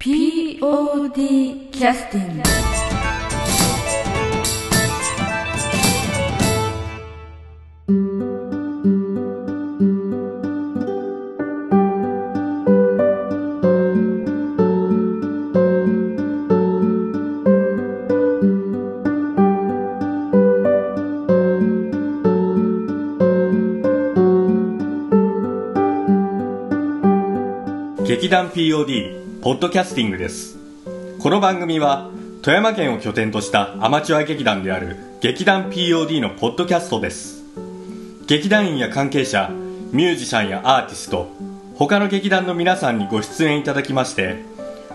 POD キャスティング劇団 POD ポッドキャスティングです。この番組は富山県を拠点としたアマチュア劇団である劇団 POD のポッドキャストです。劇団員や関係者ミュージシャンやアーティスト他の劇団の皆さんにご出演いただきまして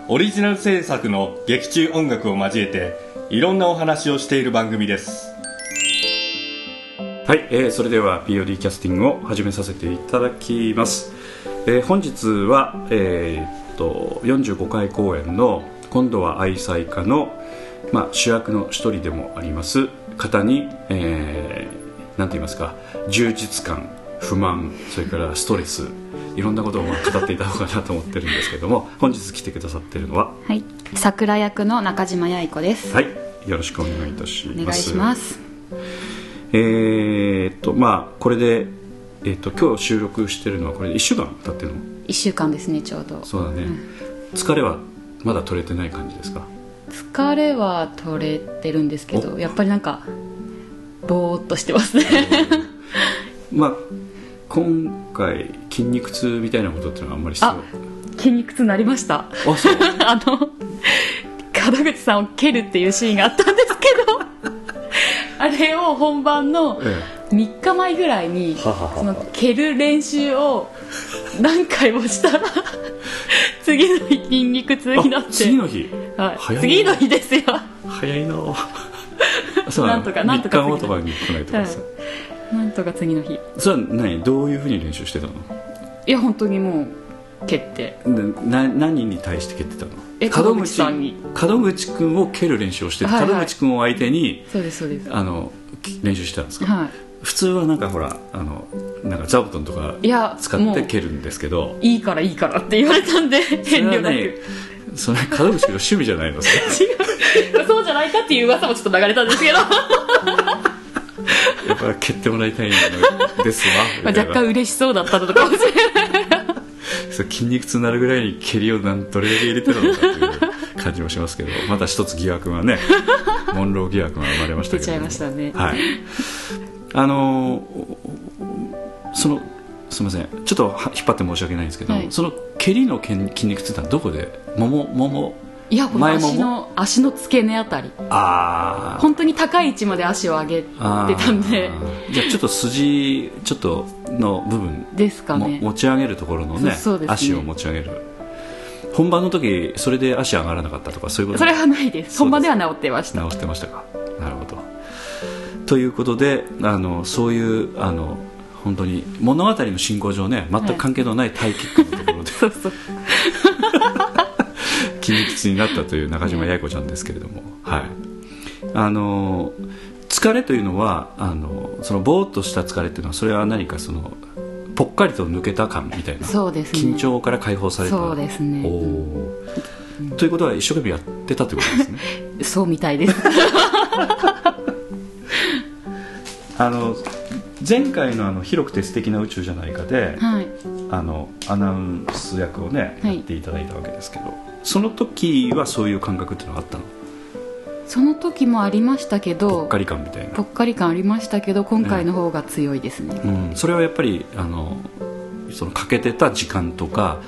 オリジナル制作の劇中音楽を交えていろんなお話をしている番組です。はい、えーそれでは POD キャスティングを始めさせていただきます、えー本日は、えーと45回公演の今度は愛妻家の、まあ、主役の一人でもあります方に、えーなんて言いますか充実感不満それからストレスいろんなことをまあ語っていただこうかなと思ってるんですけども本日来てくださってるのは？はい、桜役の中島八重子です。はいよろしくお願いいたしますお願いします。えーっとまあこれで、えーっと今日収録してるのはこれで1週間経ってるの？一週間ですね、ちょうど。そうだね、疲れはまだ取れてない感じですか？疲れは取れてるんですけど、おやっぱりなんか。ぼーっとしてますね。まあ今回筋肉痛みたいなことっていうのはあんまりあ筋肉痛なりました。あそう あの。門口さんを蹴るっていうシーンがあったんです。あれを本番のえ3日前ぐらいにはははは。その蹴る練習を何回もしたら 次の日筋肉痛になあって。次の日？はい。早いな。次の日ですよ。早いな。そうなんとかなんとか3日。後とかに来ないとかさ、なんとか次の日。それは何？どういうふうに練習してたの？いや本当にもう蹴って。でな何に対して蹴ってたの？え門口さんに？門口君を蹴る練習をして、はいはい。門口君を相手にそうですそうです。あのき練習してたんですか、は普通はなんかほらあのなんか座布団とか使って蹴るんですけどいいからいいからって言われたんでそれ遠慮なく。それ門口君の趣味じゃないの 違う。そうじゃないかっていう噂もちょっと流れたんですけど、ま やっぱり蹴ってもらいたいのですわあ、みたいな。若干嬉しそうだったのかもしれないそう筋肉痛になるぐらいに蹴りをなんどれだけ入れてるのかっていう感じもしますけど また一つ疑惑がねモンロー疑惑が生まれましたけど出ちゃいましたね。はい。あのーそのすみません。ちょっとは引っ張って申し訳ないんですけど、はい。その蹴りの筋筋肉痛ってのはどこで？ももももいやこの足の足の付け根あたり。あー。本当に高い位置まで足を上げてたんで。じゃあちょっと筋ちょっとの部分ですかね。も持ち上げるところのねそうですね。足を持ち上げる。本番の時それで足上がらなかったとかそういうこと？それはないです。本番では治ってました。直してましたか？なるほど。ということであのそういうあの本当に物語の進行上ね全く関係のない。タイキックのところで、そうそう筋肉痛になったという中島八重子ちゃんですけれども、はい、あの疲れというのはあのそのぼーっとした疲れっていうのはそれは何かそのぽっかりと抜けた感みたいなそうですね。緊張から解放された。そうですね。おー。ということは一生懸命やってたということですね。そうみたいです。あの前回のあの「広くて素敵な宇宙じゃないかで」はい。あのアナウンス役をね、はい。やっていただいたわけですけどその時はそういう感覚っていうのがあったの？その時もありましたけぽどっかり感みたいな。ぽっかり感ありましたけど今回の方が強いですね、うん、それはやっぱりあのそのかけてた時間とか、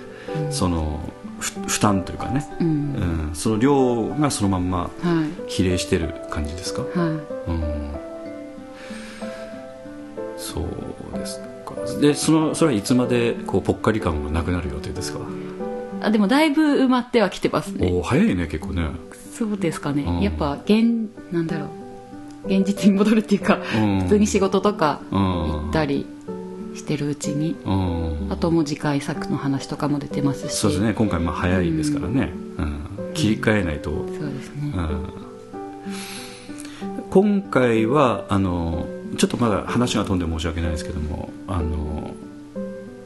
そのふ負担というかね、うん。うん、その量がそのまんまはい。比例してる感じですか、はい。うん、そうですか。でそのそれはいつまでこうぽっかり感がなくなる予定ですか、あでもだいぶ埋まってはきてますね。おー早いね結構ね。そうですかね、うん。やっぱ現なんだろう。現実に戻るっていうか、うん。普通に仕事とかうん。行ったりしてるうちに、うん。あともう次回作の話とかも出てますし。そうですね。今回まあ早いですからね、うん。切り替えないと、そうですね、うん。今回はあのちょっとまだ話が飛んで申し訳ないですけどもあの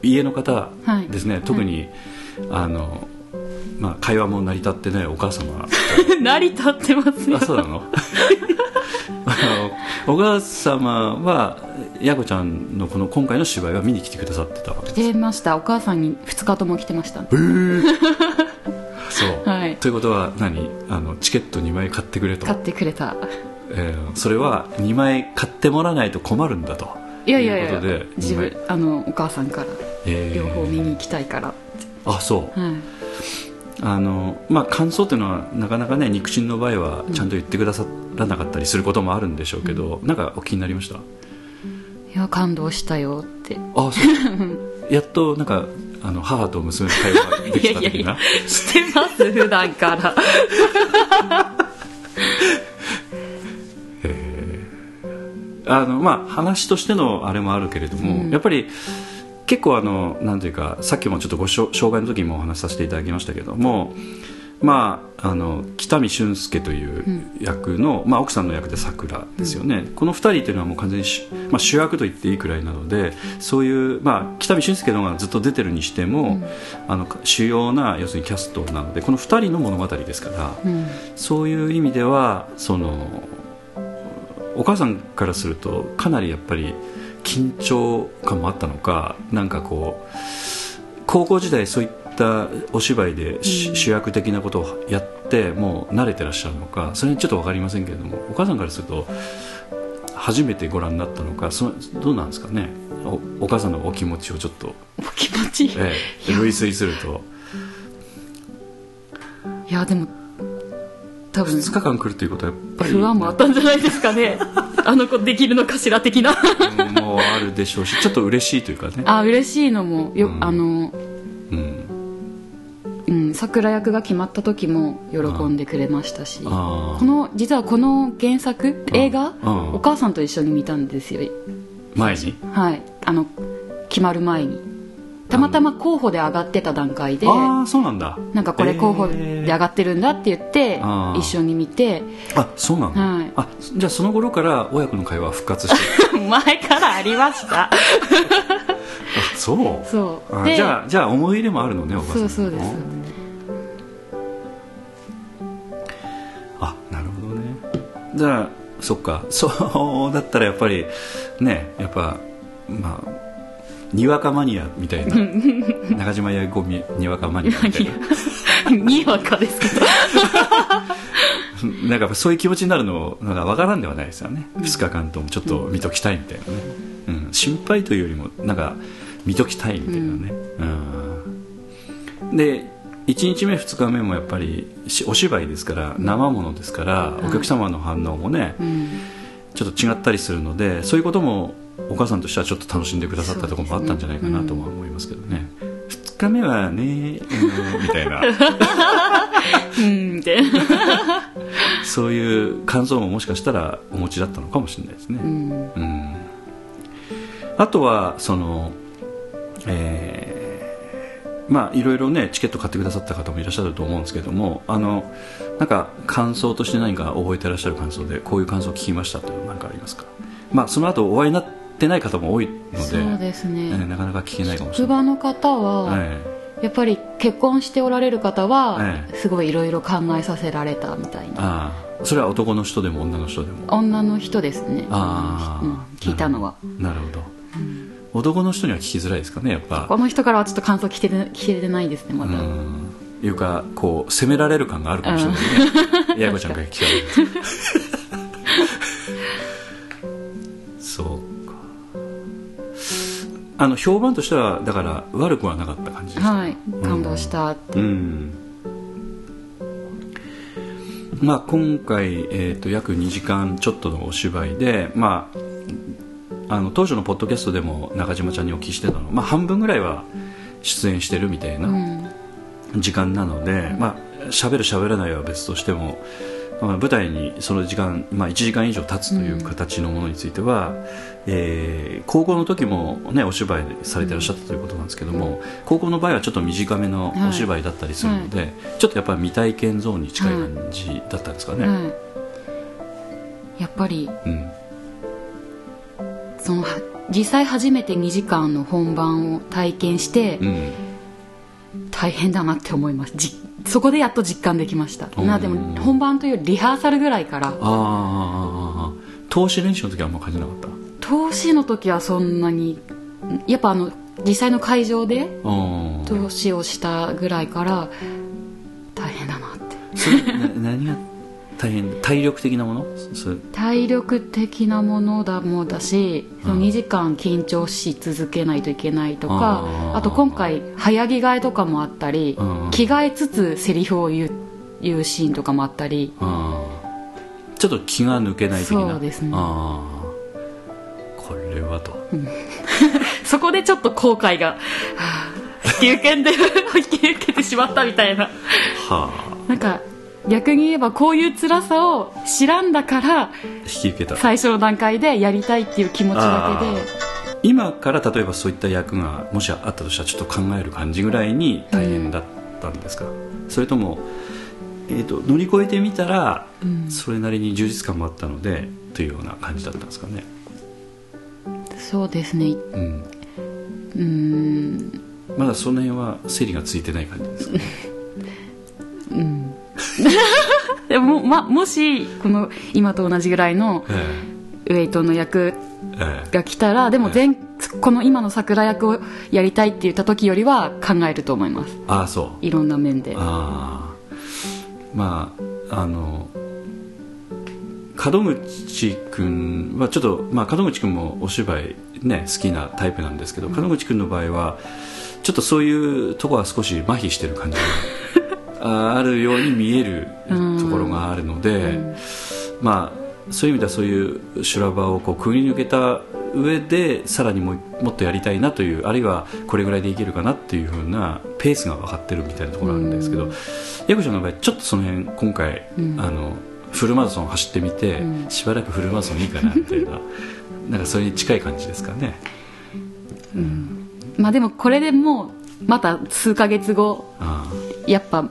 家の方ですね、はい。特に、あのまあ、会話も成り立ってねお母様。成り立ってますよ。あそうなの？あのお母様はやこちゃんのこの今回の芝居は見に来てくださってたわけです。来てました。お母さんに2日とも来てました。そう、はい。ということは何？あのチケット2枚買ってくれと。買ってくれた。えーそれは2枚買ってもらわないと困るんだと。いやいやいや。自分あのお母さんからえー。両方見に行きたいから、あそう。はい。あのまあ感想っていうのはなかなかね肉親の場合はちゃんと言ってくださらなかったりすることもあるんでしょうけど、なんかお気になりました？いや感動したよって。あそう。やっとなんかあの母と娘の会話ができた的な？やしてます？普段から。あのまあ話としてのあれもあるけれども、やっぱり結構あのなんていうかさっきもちょっとご障害の時もお話しさせていただきましたけどもまああの北見俊介という役の、まあ、奥さんの役でさくらですよね、この2人というのはもう完全に主,、まあ、主役と言っていいくらいなのでそういう、まあ、北見俊介の方がずっと出てるにしても、あの主要な要するにキャストなのでこの2人の物語ですから、うん。そういう意味ではそのお母さんからするとかなりやっぱり緊張感もあったのかなんかこう高校時代そういったお芝居でし、主役的なことをやってもう慣れてらっしゃるのかそれにちょっと分かりませんけれどもお母さんからすると初めてご覧になったのかそどうなんですかね？おお母さんのお気持ちをちょっと、お気持ち？ええ、類推すると。いやでも多分2日間来るということはやっぱり不安もあったんじゃないですかね。あの子できるのかしら的な。うんもうあるでしょうしちょっと嬉しいというかね。あ嬉しいのもよ、うん。あのうん。うん桜役が決まった時も喜んでくれましたし。あこの実はこの原作映画うん。お母さんと一緒に見たんですよ。前に？はい。あの決まる前にたまたま候補で上がってた段階でああそうなんだ。なんかこれ候補で上がってるんだって言ってあー。一緒に見て。あそうなの、はい。あじゃあその頃から親子の会話は復活してる。前からありました。あそう。そう。あじゃあじゃあ思い入れもあるのねお母さんそうそうです。あなるほどね。じゃあそっか。そう だったらやっぱりねやっぱまあにわかマニアみたいな。中島八重子みにわかマニアみたいな。にわかですけど なんかそういう気持ちになるのなんか分からんではないですよね、2日間ともちょっと見ときたいみたいなね、うん、心配というよりもなんか見ときたいみたいなね、うん。で1日目2日目もやっぱりしお芝居ですから生ものですから、お客様の反応もね、うん。ちょっと違ったりするのでそういうこともお母さんとしてはちょっと楽しんでくださったところもあったんじゃないかなとは思いますけどね、2日目はね、うんみたいな。うんそういう感想ももしかしたらお持ちだったのかもしれないですね。うん。うんあとはその、えーまあいろいろねチケット買ってくださった方もいらっしゃると思うんですけどもあのなんか感想として何か覚えてらっしゃる感想でこういう感想を聞きましたというの何かありますか、まあ、その後お会いになってない方も多いのでそうですね、えーなかなか聞けないかもしれ職ない。場の方は、えやっぱり結婚しておられる方は、ええ。すごいいろいろ考えさせられたみたいな。えそれは男の人でも女の人でも。女の人ですね。ああ。うん、聞いたのは。なるほど、男の人には聞きづらいですかねやっぱ。この人からはちょっと感想聞けて聞けてないですねまだ、うん。いうかこう責められる感があるかもしれないね。八重子ちゃんから聞かれるあの評判としてはだから悪くはなかった感じですかはい。感動したって、うん。まあ、今回、えー、と約2時間ちょっとのお芝居で、まあ、あの当初のポッドキャストでも中島ちゃんにお聞きしてたの、まあ、半分ぐらいは出演してるみたいなうん。時間なので、まあ、喋る喋らないは別としても、まあ、舞台にその時間、まあ、1時間以上経つという形のものについては、えー高校の時も、ね、お芝居されてらっしゃったということなんですけども、高校の場合はちょっと短めのお芝居だったりするので、ちょっとやっぱり未体験ゾーンに近い感じだったんですかね。はい、やっぱりうん。そのは実際初めて2時間の本番を体験して、うん。大変だなって思います。じそこでやっと実感できました。うん。なでも本番というリハーサルぐらいから。ああ投資練習の時はあんま感じなかった？投資の時はそんなにやっぱあの実際の会場でうん。投資をしたぐらいから大変だなって。それな何が大変体力的なもの？体力的なものだもだし、そのうん2時間緊張し続けないといけないとかあと今回早着替えとかもあったり、うん着替えつつセリフを言う言うシーンとかもあったり。あー。ちょっと気が抜けない的な？そうですね。これはと、そこでちょっと後悔が、はあ引き受けんで 引き受けてしまったみたいな。はなんか逆に言えばこういう辛さを知らんだからあ引き受けた。最初の段階でやりたいっていう気持ちだけで。今から例えばそういった役がもしあったとしたらちょっと考える感じぐらいに大変だったんですか、それとも、えー、と乗り越えてみたら、うん。それなりに充実感もあったのでというような感じだったんですかね、そうですね。うん、うーん。まだその辺は整理がついてない感じですか？ね でも,、ま、もしこの今と同じぐらいのえウェイトの役ええが来たらでも前この今の桜役をやりたいって言った時よりは考えると思います。ああそう。いろんな面で。ああ。まああの門口君はちょっと、まあ、門口君もお芝居ね好きなタイプなんですけど、門口君の場合はちょっとそういうところは少し麻痺してる感じがああるように見えるところがあるので、まあそういう意味ではそういう修羅場をこうくぐり抜けた上でさらにももっとやりたいなというあるいはこれぐらいでいけるかなっていうふうなペースが分かってるみたいなところがあるんですけどヤコちゃんの場合ちょっとその辺今回、うんあのフルマラソン走ってみて、うんしばらくフルマラソンいいかなみたいな なんかそれに近い感じですかね。まあでもこれでもうまた数ヶ月後あ。やっぱ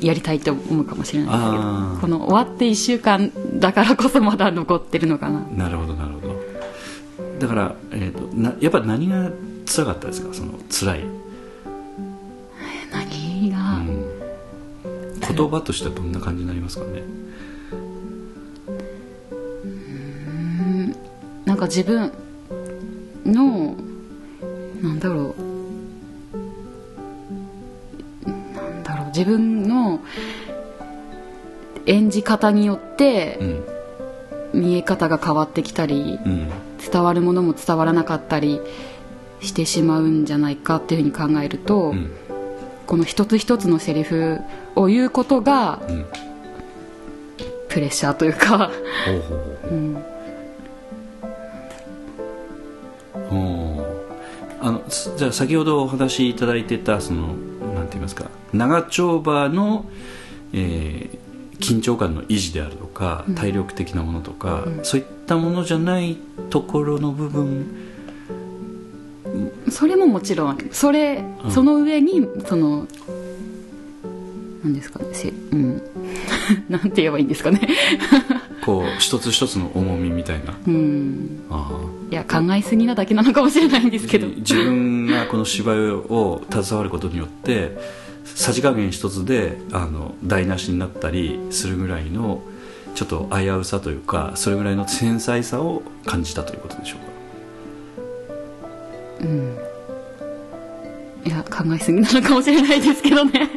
やりたいと思うかもしれないですけどこの終わって1週間だからこそまだ残ってるのかな。あなるほどなるほど。だから、えー、となやっぱ何が辛かったですか？その辛い、何が、うん、言葉としてはどんな感じになりますかね？なんか自分のなんだろう自分の演じ方によってうん。見え方が変わってきたりうん。伝わるものも伝わらなかったりしてしまうんじゃないかっていうふうに考えると、うん。この一つ一つのセリフを言うことがうん。プレッシャーというか、あのすじゃあ先ほどお話しいただいてたそのて言いますか長丁場の、えー緊張感の維持であるとか、体力的なものとか、そういったものじゃないところの部分それももちろんそれ、うん。その上にそのなんですかねせうん。なんて言えばいいんですかね。こう一つ一つの重みみたいな。うん。あいや考えすぎなだけなのかもしれないんですけど。自分がこの芝居を携わることによってさじ加減一つであの台無しになったりするぐらいのちょっと危うさというかそれぐらいの繊細さを感じたということでしょうか？いや考えすぎなのかもしれないですけどね。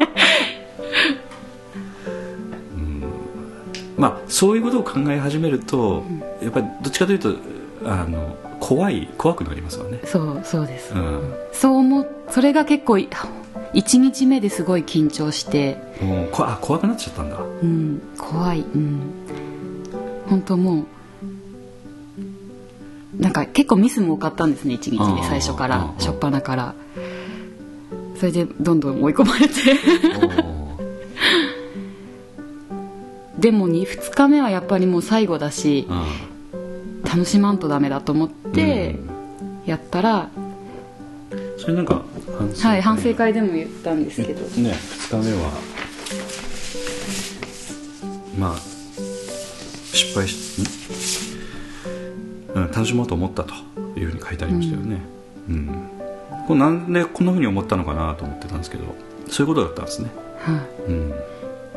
まあそういうことを考え始めると、やっぱりどっちかというとあの怖い怖くなりますよね、そうそうです、うん、そう思うそれが結構1日目ですごい緊張して。もうこあ怖くなっちゃったんだ。うん怖い。うん。本当もうなんか結構ミスも多かったんですね1日目最初から初っ端から。それでどんどん追い込まれて。でも 2, 2日目はやっぱりもう最後だしあ楽しまんとダメだと思ってやったら、それなんか反省はい反省会でも言ったんですけど。ね2日目はまあ失敗し、ん？うん、楽しもうと思ったというふうに書いてありましたよね、うん。これなんでこんなふうに思ったのかなと思ってたんですけどそういうことだったんですね。はい。うん。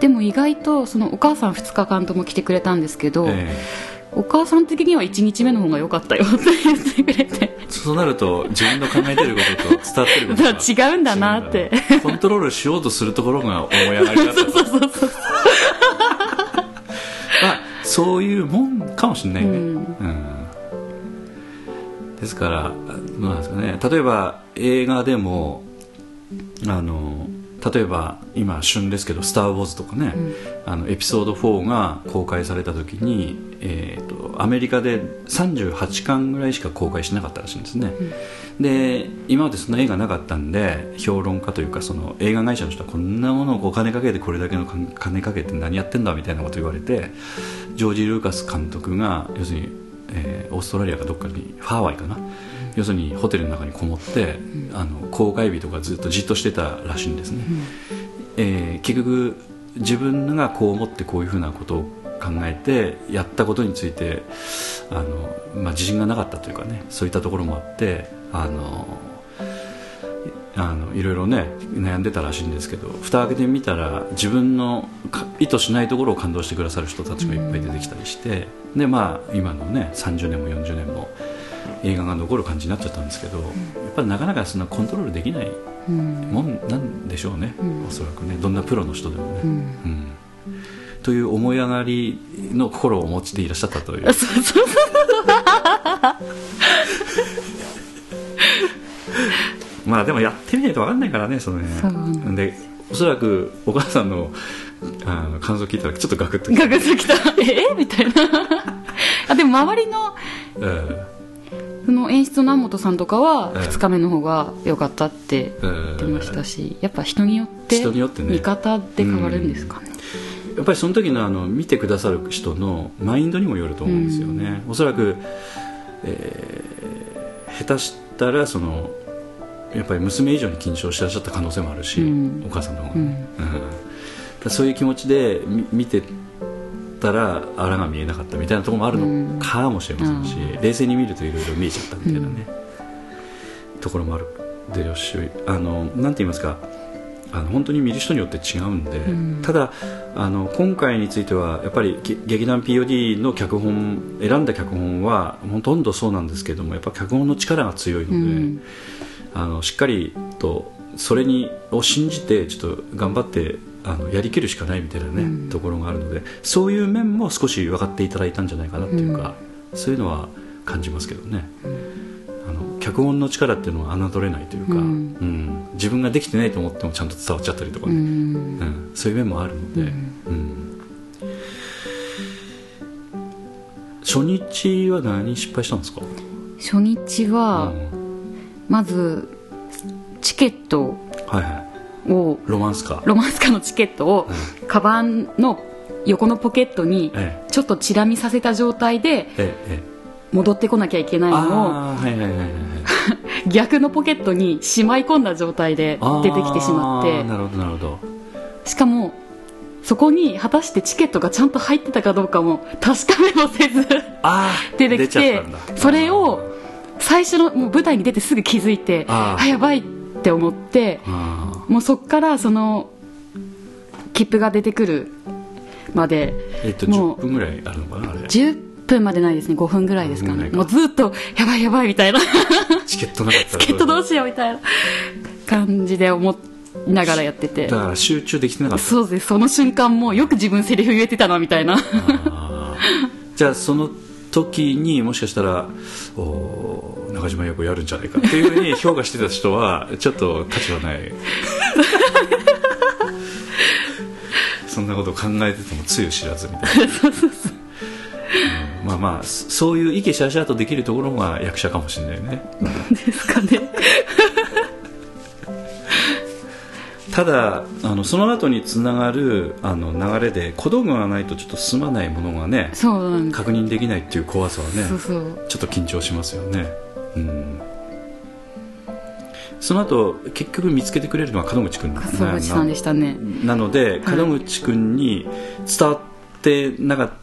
でも意外とそのお母さん2日間とも来てくれたんですけど、えお母さん的には1日目の方が良かったよって言ってくれて。えそうなると自分の考えてることと伝わってることが違うんだなって。コントロールしようとするところが思い上がりだったとそうそうそうまあそういうもんかもしれないね、うん。うん。ですからどうなんですかね。例えば映画でもあの例えば今旬ですけど「スター・ウォーズ」とかね、あのエピソード4が公開された時に、えアメリカで38巻ぐらいしか公開しなかったらしいんですね、で今までそんな映画なかったんで評論家というかその映画会社の人はこんなものをお金かけてこれだけの金かけて何やってんだみたいなこと言われてジョージ・ルーカス監督が要するに、えーオーストラリアかどっかにハワイかな、要するにホテルの中にこもって、あの公開日とかずっとじっとしてたらしいんですね、えー結局自分がこう思ってこういうふうなことを考えてやったことについてあの、まあ、自信がなかったというかねそういったところもあってあのあのいろいろね悩んでたらしいんですけど蓋開けてみたら自分のか意図しないところを感動してくださる人たちがいっぱい出てきたりして、でまあ今のね30年も40年も映画が残る感じになっちゃったんですけど、やっぱりなかなかそんなコントロールできないうん。もんなんでしょうね、ん。おそらくねどんなプロの人でもね、うん。うんという思い上がりの心をお持ちでいらっしゃったという。そうそうまあでもやってみないと分かんないからねそのそう。ねでおそらくお母さんのあの感想聞いたらちょっとガクッときた。ガクッときた。え？みたいな。あでも周りのえその演出の南本さんとかはええ。2日目の方が良かったってえ言ってましたしやっぱ人によって人によってね。見方って変わるんですかねやっぱりその時のあの見てくださる人のマインドにもよると思うんですよね、おそらく、えー下手したらそのやっぱり娘以上に緊張してらっしゃった可能性もあるし、うん。お母さんの方が。ね、うん。そういう気持ちでみ見てたらあらが見えなかったみたいなところもあるのかもしれませんし、冷静に見るといろいろ見えちゃったみたいなね、ところもあるでしょうしあのなんて言いますかあの本当に見る人によって違うんで、ただあの今回についてはやっぱりげ劇団 POD の脚本選んだ脚本はほとんどそうなんですけどもやっぱ脚本の力が強いので、うん。あのしっかりとそれにを信じてちょっと頑張ってあのやりきるしかないみたいなね、ところがあるのでそういう面も少し分かっていただいたんじゃないかなっていうか、そういうのは感じますけどね、脚本の力っていうのは侮れないというか、うん。うん。自分ができてないと思ってもちゃんと伝わっちゃったりとかね、うん。うん。そういう面もあるので、うん。初日は何失敗したんですか、初日はうん。まずチケットはいはい。をロマンスカー。ロマンスカのチケットをカバンの横のポケットにえちょっとチラ見させた状態で戻ってこなきゃいけないのを逆のポケットにしまい込んだ状態で出てきてしまって。なるほどなるほど。しかもそこに果たしてチケットがちゃんと入ってたかどうかも確かめもせず 出てきてそれを最初のもう舞台に出てすぐ気づいてあやばいって思ってあもうそっからその切符が出てくるまでーえっと10もう分ぐらいあるのかなあれ。10分までないですね。5分ぐらいですか5分ぐらいか。ねもうずっとやばいやばいみたいな。チケットなかったら。チケットどうしようみたいな感じで思いながらやってて。だから集中できてなかった。そうです。その瞬間もよく自分セリフ言えてたなみたいな。じゃあその時にもしかしたらおー中島陽子やるんじゃないかっていうふうに評価してた人はちょっと価値はない。そんなことを考えててもつゆ知らずみたいな。うん まあまあそそういうイケシャシャとできるところが役者かもしれないね。ですかね。ただあのその後につながるあの流れで小道具がないとちょっと進まないものがね確認できないっていう怖さはねちょっと緊張しますよね。うん。その後結局見つけてくれるのは門口君な笠口さんでしたね。なので門口君に伝わってなかった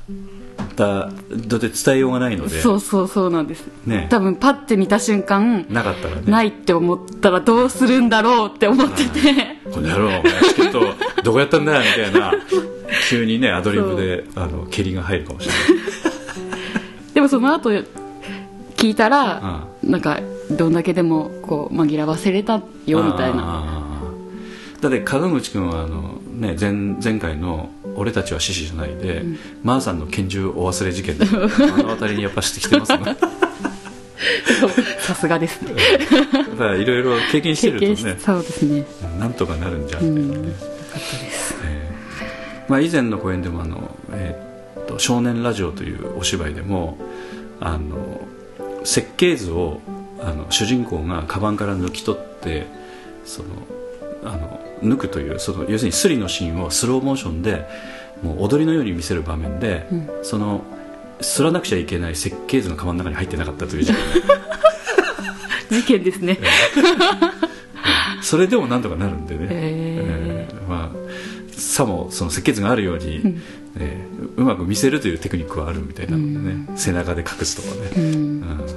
ので伝えようがないので。そうそうそうなんです。ね。多分パッて見た瞬間なかったらね。ないって思ったらどうするんだろうって思ってて。この野郎お前チケットどこやったんだよみたいな。急にねアドリブであの蹴りが入るかもしれない。でもその後聞いたら、なんかどんだけでもこう紛らわせれたよみたいな。だって門口君はあの、ね、前前回の「俺たちは獅子じゃないで」マーさんの拳銃お忘れ事件で 目の当たりにやっぱしてきてますもん。やっさすがですね。ぱりいろいろ経験してるとねそうですね。なんとかなるんじゃんみたいなね、えーまあ、以前の公演でもあの、えーっと「少年ラジオ」というお芝居でもあの設計図をあの主人公がカバンから抜き取ってそのあの抜くというその要するにスリのシーンをスローモーションでもう踊りのように見せる場面で、そのすらなくちゃいけない設計図がカバンの中に入ってなかったという事件。事件ですね。それでもなんとかなるんでね、へえ。ーまあ、さもその設計図があるように、えーうまく見せるというテクニックはあるみたいなのでね、背中で隠すとかね、うん。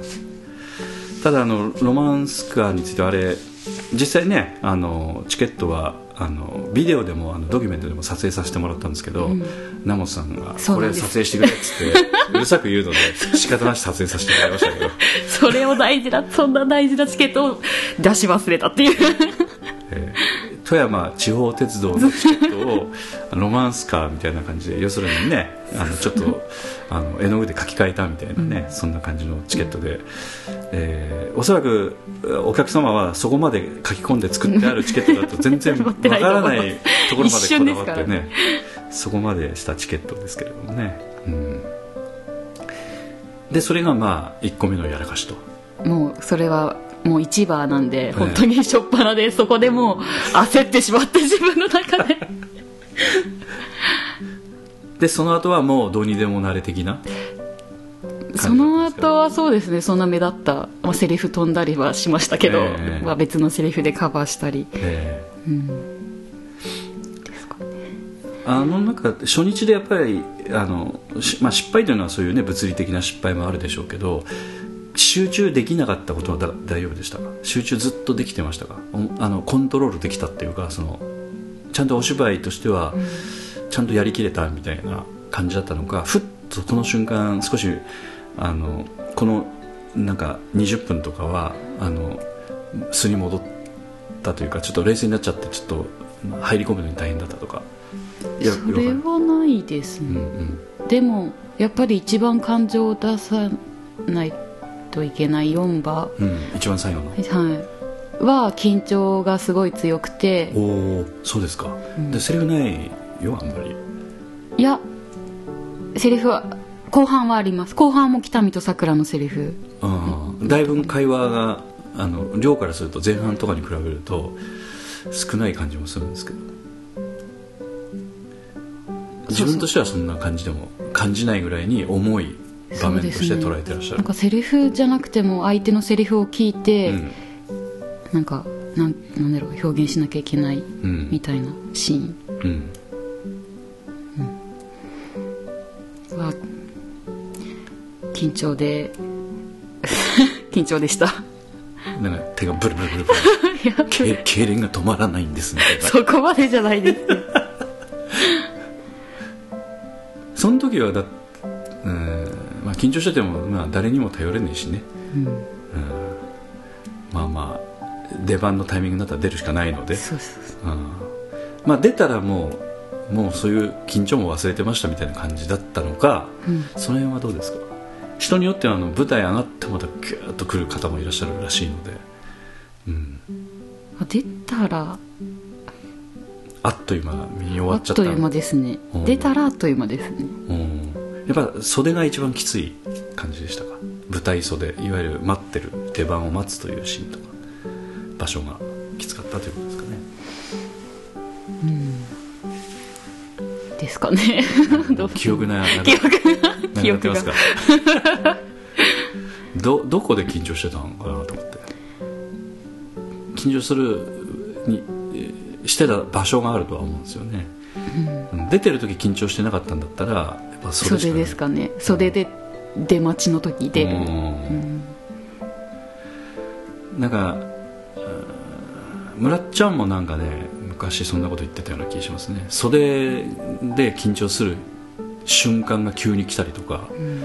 ただあのロマンスカーについてはあれ実際ねあのチケットはあのビデオでもあのドキュメントでも撮影させてもらったんですけど、名本さんがそうなんです。これ撮影してくれっつって うるさく言うので仕方なし撮影させてもらいましたけど。それを大事なそんな大事なチケットを出し忘れたっていう。えー富山地方鉄道のチケットをロマンスカーみたいな感じで要するにねあのちょっとあの絵の具で書き換えたみたいなね、そんな感じのチケットで、えーおそらくお客様はそこまで書き込んで作ってあるチケットだと全然 わからないところまでこだわってねそこまでしたチケットですけれどもね、うん、でそれがまあ1個目のやらかしと。もうそれはもう一番なんで本当にしょっぱなでそこでもう焦ってしまって自分の中ででその後はもうどうにでもなれ的なその後はそうですね。そんな目立った、まあ、セリフ飛んだりはしましたけど、ええ。まあ、別のセリフでカバーしたり。えーですかね。あのなんか初日でやっぱりあの、しまあ、失敗というのはそういうね物理的な失敗もあるでしょうけど集中できなかったことはだ大丈夫でしたか？集中ずっとできてましたか？おあのコントロールできたっていうかそのちゃんとお芝居としてはちゃんとやりきれたみたいな感じだったのかふっとこの瞬間少しあのこのなんか20分とかはあの素に戻ったというかちょっと冷静になっちゃってちょっと入り込むのに大変だったとか。いやそれはないですうんね、うん。でもやっぱり一番感情を出さないといけない4番、うん、一番最後の。はい、は緊張がすごい強くて。おおそうですか、でセリフないよあんまり。いやセリフは後半はあります。後半も北見とさくらのセリフ。ああだいぶ会話があの量からすると前半とかに比べると少ない感じもするんですけど。自分としてはそんな感じでも感じないぐらいに重い場面として捉えてらっしゃる。なんかセリフじゃなくても相手のセリフを聞いて、うん。なんかなんなんだろう表現しなきゃいけないうん。みたいなシーン。うん緊張で 緊張でした。なんか手がブルブルブルブル。け痙攣が止まらないんですみたいなそこまでじゃないです。その時はだうんまあ緊張してても、まあ、誰にも頼れねえしね、うん。まあまあ出番のタイミングになったら出るしかないので、そうそうそう。うん。まあ、出たらもうもうそういう緊張も忘れてましたみたいな感じだったのか、その辺はどうですか？人によってはあの舞台上がってまたギューッと来る方もいらっしゃるらしいので、うん、あ出たらあっという間見終あわっちゃった。っという間ですね。うん。出たらあっという間ですね。うん。やっぱ袖が一番きつい感じでしたか？舞台袖いわゆる待ってる出番を待つというシーンとか場所がきつかったということですかねですかね。記憶なな記憶が。な記憶がなってますか？どどこで緊張してたのかなと思って。緊張するにえーしてた場所があるとは思うんですよね、うん。出てる時緊張してなかったんだったらやっぱそれしかない。袖ですかね。袖で出待ちの時出るうん。なんかうん村っちゃんもなんかね昔そんなこと言ってたような気がしますね。袖で緊張する瞬間が急に来たりとか、うん。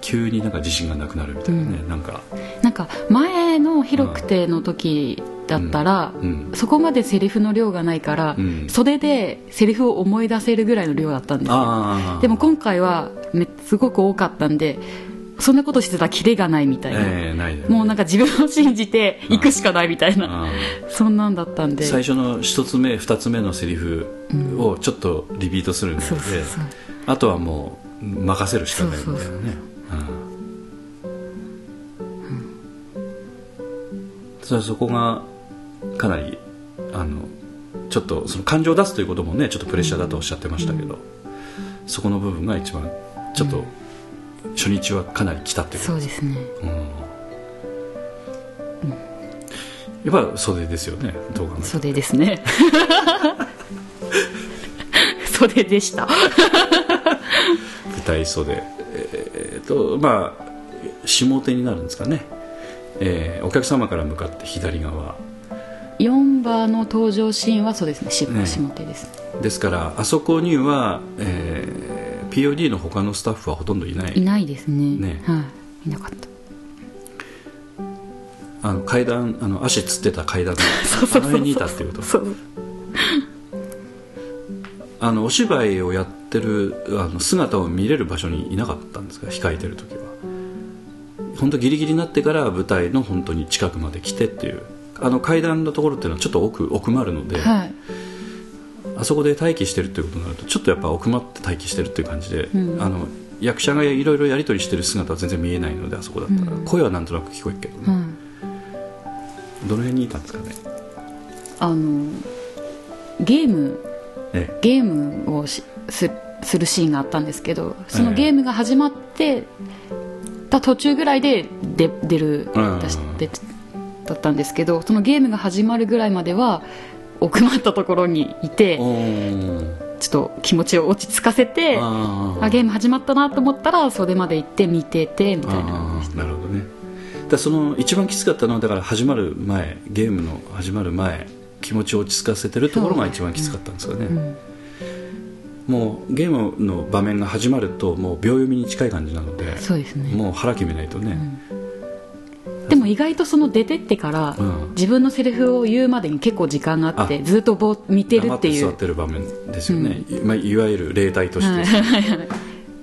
急になんか自信がなくなるみたいなね、うん、なんか。なんか前の広くての時だったら、うん。うん、そこまでセリフの量がないから、袖でセリフを思い出せるぐらいの量だったんですよ。でも今回はめすごく多かったんでそんなことしてたらキレがないみたいな、えーないね、もうなんか自分を信じていくしかないみたいな。そんなんだったんで。最初の一つ目二つ目のセリフをちょっとリピートするので、うん、あとはもう任せるしかないみたいなね。そそこがかなりあのちょっとその感情を出すということもねちょっとプレッシャーだとおっしゃってましたけど、そこの部分が一番ちょっと初日はかなり来たっていうそうですね、うん、やっぱ袖ですよね動画袖ですね。袖でした。舞台袖。えー、っとまあ下手になるんですかね。えー、お客様から向かって左側。4番の登場シーンはそうですね。下手です、ですからあそこには、えー、POD の他のスタッフはほとんどいない。いないですね。ね、はい、いなかった。あの階段あの足つってた階段。あの辺にいたっていうこと。あのお芝居をやってるあの姿を見れる場所にいなかったんですか？控えてる時は。本当ギリギリになってから舞台の本当に近くまで来てっていう。あの階段のところっていうのはちょっと奥奥まるので、はい、あそこで待機してるっていうことになるとちょっとやっぱ奥まって待機してるっていう感じで、うん、あの役者がいろいろやり取りしてる姿は全然見えないのであそこだったら、うん、声はなんとなく聞こえるけど、ね、うん、どの辺にいたんですかね？あのゲーム、ゲームをしすするシーンがあったんですけどそのゲームが始まって、た途中ぐらいで出出る、でだったんですけどそのゲームが始まるぐらいまでは奥まったところにいてちょっと気持ちを落ち着かせてあゲーム始まったなと思ったらそれまで行って見ててみたいな。なるほどね。だその一番きつかったのはだから始まる前ゲームの始まる前気持ちを落ち着かせてるところが一番きつかったんですかね、うん。もうゲームの場面が始まるともう秒読みに近い感じなのでそうですね。もう腹決めないとね、うん、でも意外とその出てってから、うん、自分のセリフを言うまでに結構時間があってずっとぼ見てるっていう。座ってる場面ですよね、うん、まあ、いわゆる例題として、はい、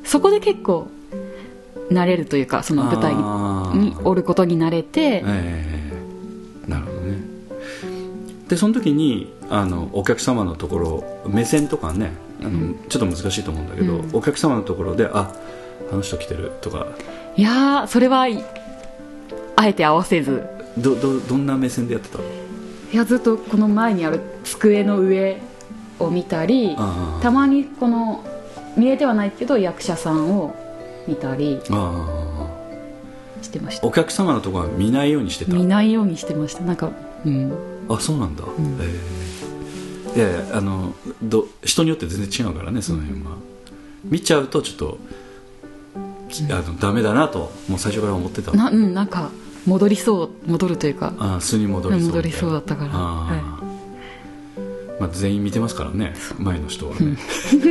そこで結構慣れるというかその舞台におることに慣れて、えー、なるほどね。でその時にあのお客様のところ目線とかねあの、うん、ちょっと難しいと思うんだけど、うん、お客様のところでああの人来てるとか。いやそれはあえて合わせず。どどどんな目線でやってたの？いやずっとこの前にある机の上を見たりたまにこの見えてはないけど役者さんを見たりしてました。お客様のところは見ないようにしてた？見ないようにしてました。なんかうん。あそうなんだ、うん、え。ーいやいやあのど人によって全然違うからねその辺は、見ちゃうとちょっとあのダメだなともう最初から思ってた。な,、うん、なんか戻りそう戻るというか。あ素に戻りそう戻りそうだったから。はい。まあ、全員見てますからね前の人はね、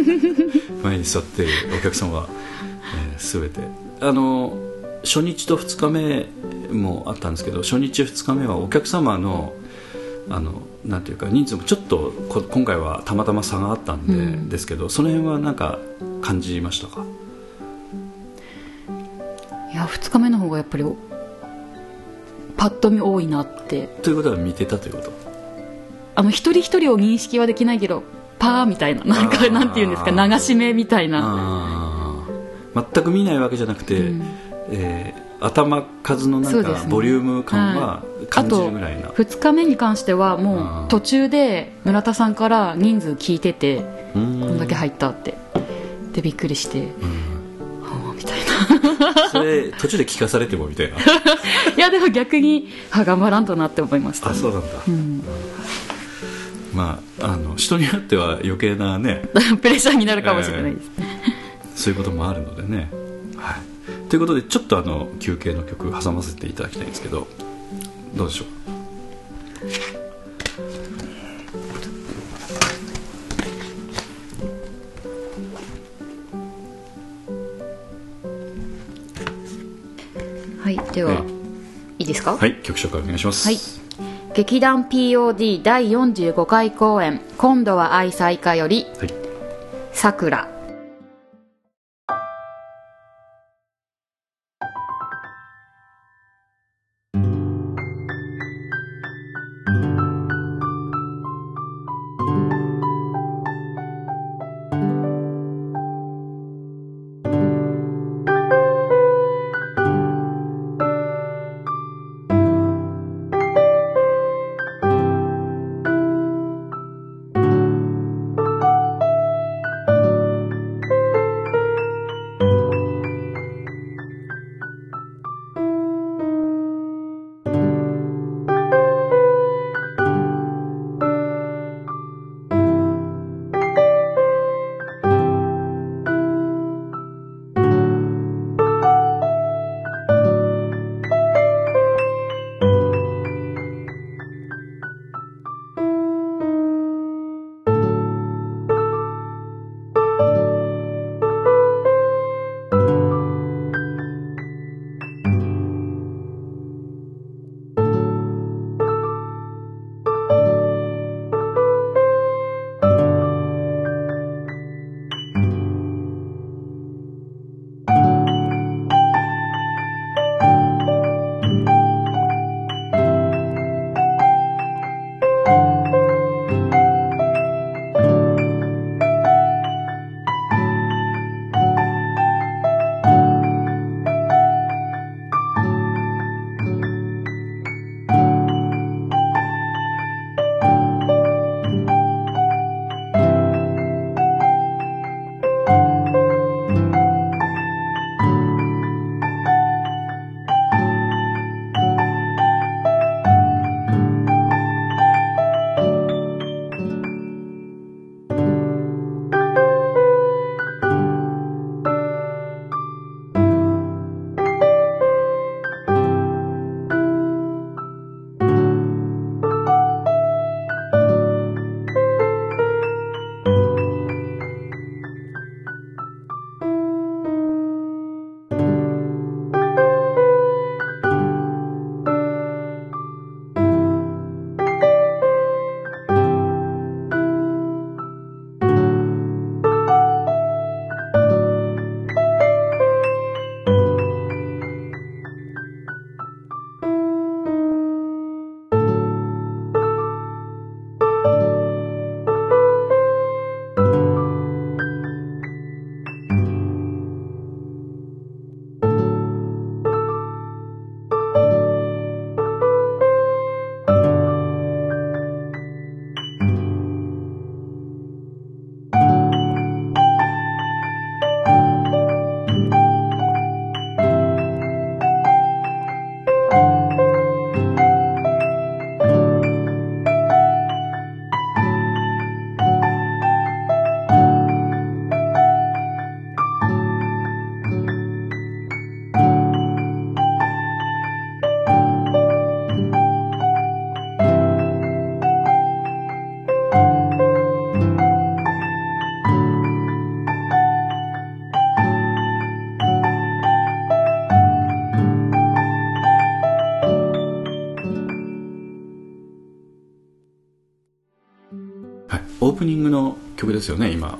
前に座ってお客さんは、えー、全て。あの初日と2日目もあったんですけど初日2日目はお客様のあのなんていうか人数もちょっと今回はたまたま差があったんで、うん、ですけどその辺は何か感じましたか？いや2日目の方がやっぱりパッと見多いなって。ということは見てたということ？あの一人一人を認識はできないけどパーみたいななんかなんていうんですか？流し目みたいな。全く見ないわけじゃなくて、うん、えー頭数のなんかボリューム感は感じるぐらいな、はい、2日目に関してはもう途中で村田さんから人数聞いててこんだけ入ったって。でびっくりして、はあみたいなそれ途中で聞かされてもみたいな。いやでも逆にあ頑張らんとなって思いました、あそうなんだ、うん、まああの人によっては余計なね。プレッシャーになるかもしれないです、えー、そういうこともあるのでね。はい。ということでちょっとあの休憩の曲挟ませていただきたいんですけどどうでしょう？はいでは、いいですか？はい曲紹介お願いします。はい。劇団 POD 第45回公演「今度は愛妻家」よりはい「さくら」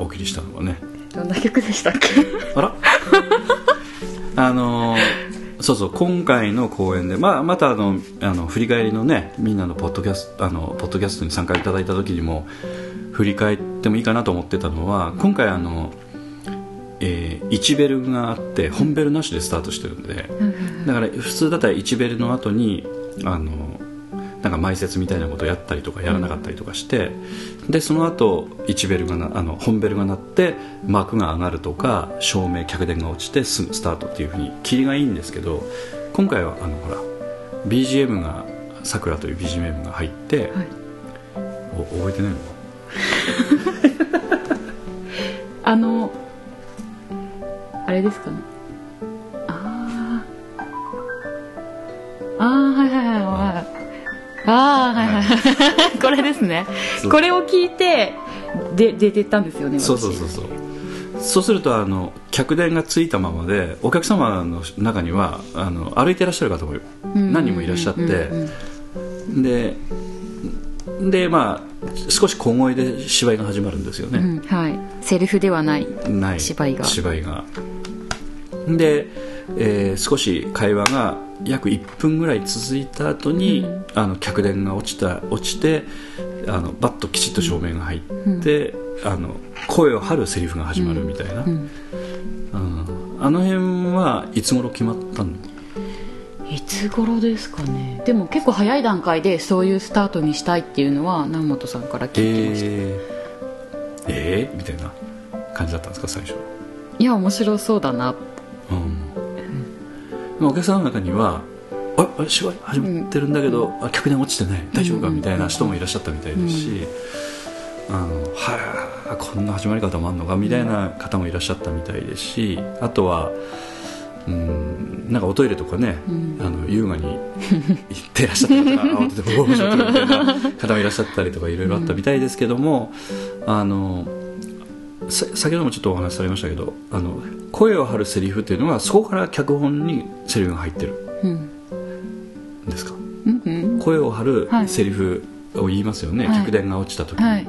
お送りしたのはね。どんな曲でしたっけ？あら？あのそうそう今回の公演で、まあ、またあのあの振り返りのねみんなのポッドキャストあのポッドキャストに参加いただいた時にも振り返ってもいいかなと思ってたのは今回あの、えー、1ベルがあって本ベルなしでスタートしてるんでだから普通だったら1ベルの後にあのなんか埋設みたいなことをやったりとかやらなかったりとかして、でその後1ベルがなあの本ベルが鳴って幕が上がるとか照明客電が落ちてすぐスタートっていうふうに霧がいいんですけど今回はあのほら BGM が「さくら」という BGM が入って、はい、お覚えてないの？あのあれですかね。ああああはいはいはいはいああはい。はい。これですね。これを聞いてで出てったんですよねそうそうそうそう。そうするとあの客電がついたままでお客様の中にはあの歩いていらっしゃる方も何人もいらっしゃって。ででまあ少し小声で芝居が始まるんですよね、うん、はい。セリフではない。芝居が。芝居が。で、えー、少し会話が約1分ぐらい続いた後に、うん、あの客電が落ちた落ちてあのバッときちっと照明が入って、うん、あの声を張るセリフが始まるみたいな、うん、あの辺はいつ頃決まったの？いつ頃ですかね。でも結構早い段階でそういうスタートにしたいっていうのは南本さんから聞いてました。えー、えー、みたいな感じだったんですか最初。いや面白そうだな。うん、うん、お客さんの中にはああ芝居始まってるんだけど、うん、あ客に落ちてない大丈夫かみたいな人もいらっしゃったみたいですし、うん、あのはあこんな始まり方もあるのかみたいな方もいらっしゃったみたいですしあとはうんなんかおトイレとかね、うん、あの優雅に行ってらっしゃった方が 慌てて「おお!」みたいな方もいらっしゃったりとかいろいろあったみたいですけども、うん、あの先ほどもちょっとお話しされましたけどあの声を張るセリフっていうのはそこから脚本にセリフが入ってる、うん、ですか、うん。うん、声を張るセリフを言いますよね、はい、客電が落ちた時に、はい、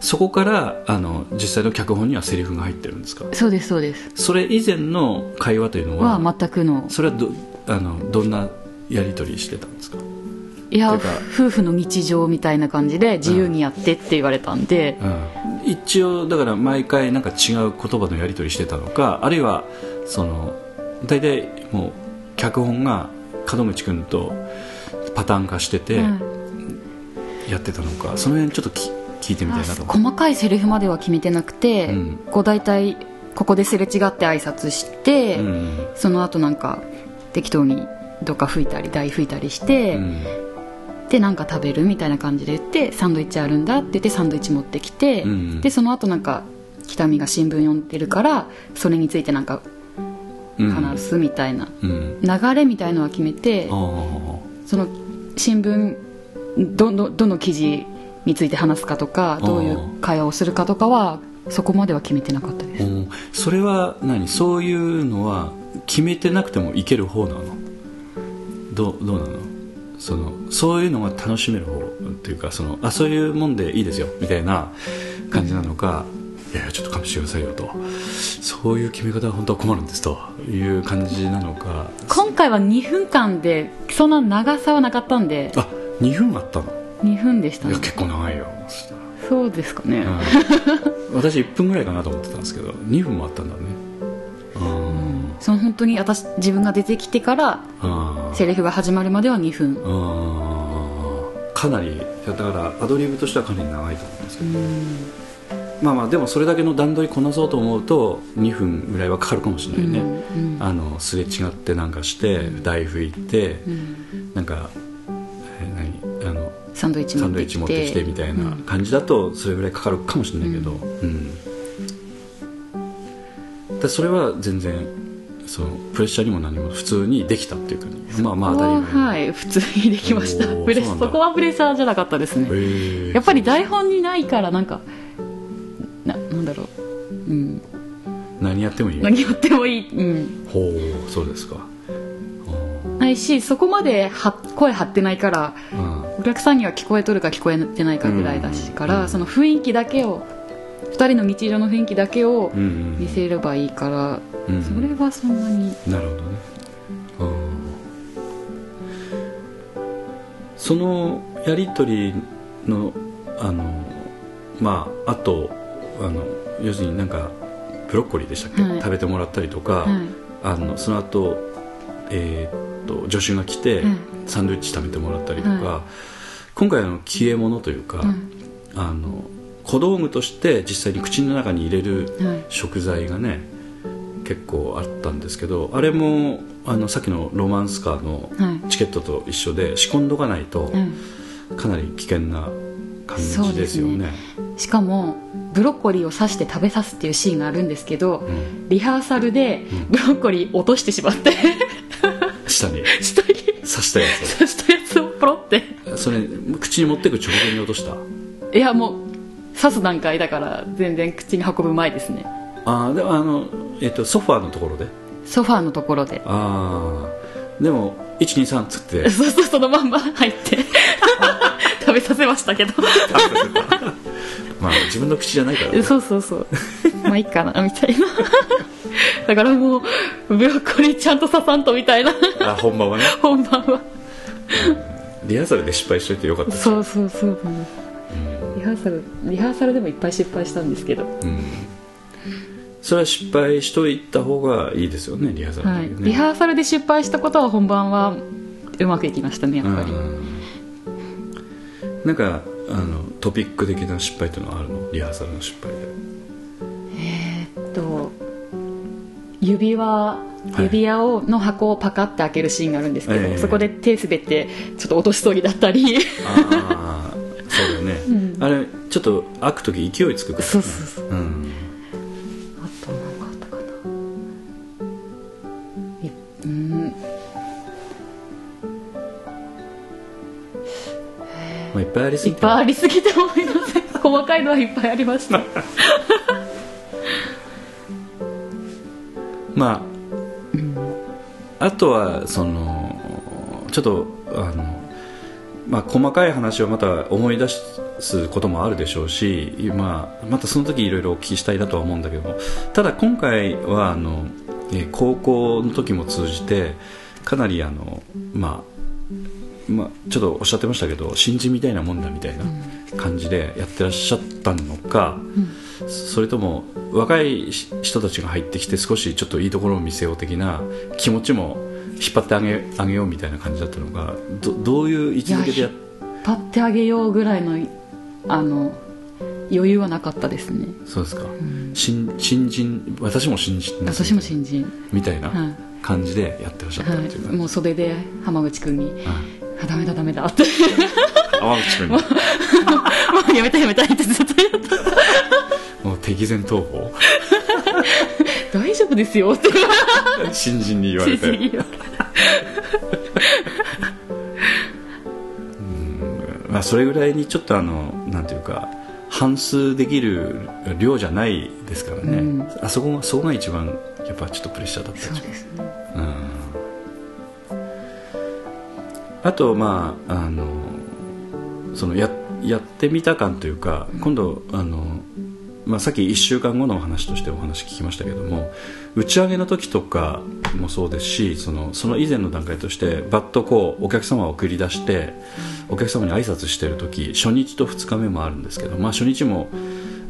そこからあの実際の脚本にはセリフが入ってるんですか？そうですそうです。それ以前の会話というのはは全くの。それはどあのどんなやり取りしてたんですか？いや夫婦の日常みたいな感じで自由にやってって言われたんで、うん、一応だから毎回なんか違う言葉のやり取りしてたのかあるいはその大体もう脚本が門口君とパターン化しててやってたのか、その辺ちょっと聞いてみたいなと。細かいセリフまでは決めてなくて、うん、こう大体ここですれ違って挨拶して、うん、その後なんか適当にどっか吹いたり台吹いたりして、うん、でなんか食べるみたいな感じで言ってサンドイッチあるんだって言ってサンドイッチ持ってきて、でその後なんか北見が新聞読んでるからそれについてなんか話すみたいな、流れみたいのは決めて、その新聞どのどの記事について話すかとかどういう会話をするかとかはそこまでは決めてなかったです。それは何？そういうのは決めてなくてもいける方なの？どどうなの？そのそういうのが楽しめる方っていうかそのあそういうもんでいいですよみたいな感じなのか、いやいやちょっと勘弁してくださいよと。そういう決め方は本当は困るんですという感じなのか。今回は2分間でそんな長さはなかったんで。あ2分あったの？2分でしたね。いや結構長いよ。そうですかね、うん、私1分ぐらいかなと思ってたんですけど2分もあったんだね。うんその本当に私自分が出てきてからセリフが始まるまでは2分。かなりだからアドリブとしてはかなり長いと思うんですけど。まあまあでもそれだけの段取りこなそうと思うと2分ぐらいはかかるかもしれないね、うんうん、あのすれ違ってなんかして台拭いて、うん、なんか、え何あのサンドイッチ持ってきて。みたいな感じだとそれぐらいかかるかもしれないけど、うん。だそれは全然そのプレッシャーにも何も普通にできたっていうか、ね、まあまあ当たり前。はい普通にできました。プレそこはプレッシャーじゃなかったですね。やっぱり台本にないからなんかななんだろう、うん、何やってもいい。何やってもいい、うん、ほうそうですか。ないしそこまでは声張ってないから、うん、お客さんには聞こえとるか聞こえてないかぐらいだしから、うん、その雰囲気だけを2人の日常の雰囲気だけを見せればいいから、うん、それはそんなに。なるほどね。そのやり取りのあのまああとあの要するになんかブロッコリーでしたっけ、はい、食べてもらったりとか、はい、あのその後、えー、っと助手が来て、サンドイッチ食べてもらったりとか、今回の消え物というか、あの小道具として実際に口の中に入れる食材がね、結構あったんですけどあれもあのさっきのロマンスカーのチケットと一緒で仕込んどかないとかなり危険な感じですよね、ね、しかもブロッコリーを刺して食べさすっていうシーンがあるんですけど、うん、リハーサルでブロッコリー落としてしまって、下に。下に。刺したやつ刺したやつをポロって。それ口に持ってく直前に落とした？いやもう刺す段階だから全然口に運ぶ前ですねああでもあの、えっと、ソファーのところで。ソファーのところで。ああでも123っつって。そうそうそのまんま入って。食べさせましたけど。まあ自分の口じゃないから、ね、そうそうそう。まあいいかなみたいな。だからもうブロッコリーちゃんと刺さんとみたいな。あ本番はね。本番は。リハーサルで失敗しといてよかった。そうそうそう、リハーサルリハーサルでもいっぱい失敗したんですけど、うんそれは失敗しといた方がいいですよねリハーサルはい。リハーサルで失敗したことは本番はうまくいきましたねやっぱり、うん。なんかあのトピック的な失敗っていうのはあるの？リハーサルの失敗で。えーっと指輪い。指輪をの箱をパカって開けるシーンがあるんですけど、ええ。そこで手滑ってちょっと落としそうになったり。ああそうだよね、あれちょっと開く時勢いつくから、ね、そうそうそう。うんぱいありすいっぱいありすぎて思いません。細かいのはいっぱいありました。まあ、あとはそのちょっとあの、まあ、細かい話をまた思い出すこともあるでしょうし、まあ、またその時いろいろお聞きしたいなとは思うんだけども。ただ今回はあの、高校の時も通じてかなりあの、まあまあ、ちょっとおっしゃってましたけど新人みたいなもんだみたいな感じでやってらっしゃったのか、それとも若い人たちが入ってきて少しちょっといいところを見せよう的な気持ちも引っ張ってあげあげようみたいな感じだったのがどどういう位置づけでやっパッてあげようぐらいのあの余裕はなかったですね。そうですか、新新人私も新人私も新人。みたいなはい。感じでやってらっしゃったっていうか、はい、もう袖で浜口君にはい「あダメだダメだ」って。もうやめたやめたってずっと言ってもう敵前逃亡大丈夫ですよって。新人に言われて。まあ、それぐらいにちょっとあのなんていうか反数できる量じゃないですからね、うん。あそこがそこが一番やっぱちょっとプレッシャーだったそうですね。うんあとまああのそのややってみた感というか今度あの、まあ、さっき1週間後のお話としてお話聞きましたけども打ち上げの時とかもそうですしそのその以前の段階としてバッとこうお客様を送り出してお客様に挨拶してる時初日と2日目もあるんですけど、まあ、初日も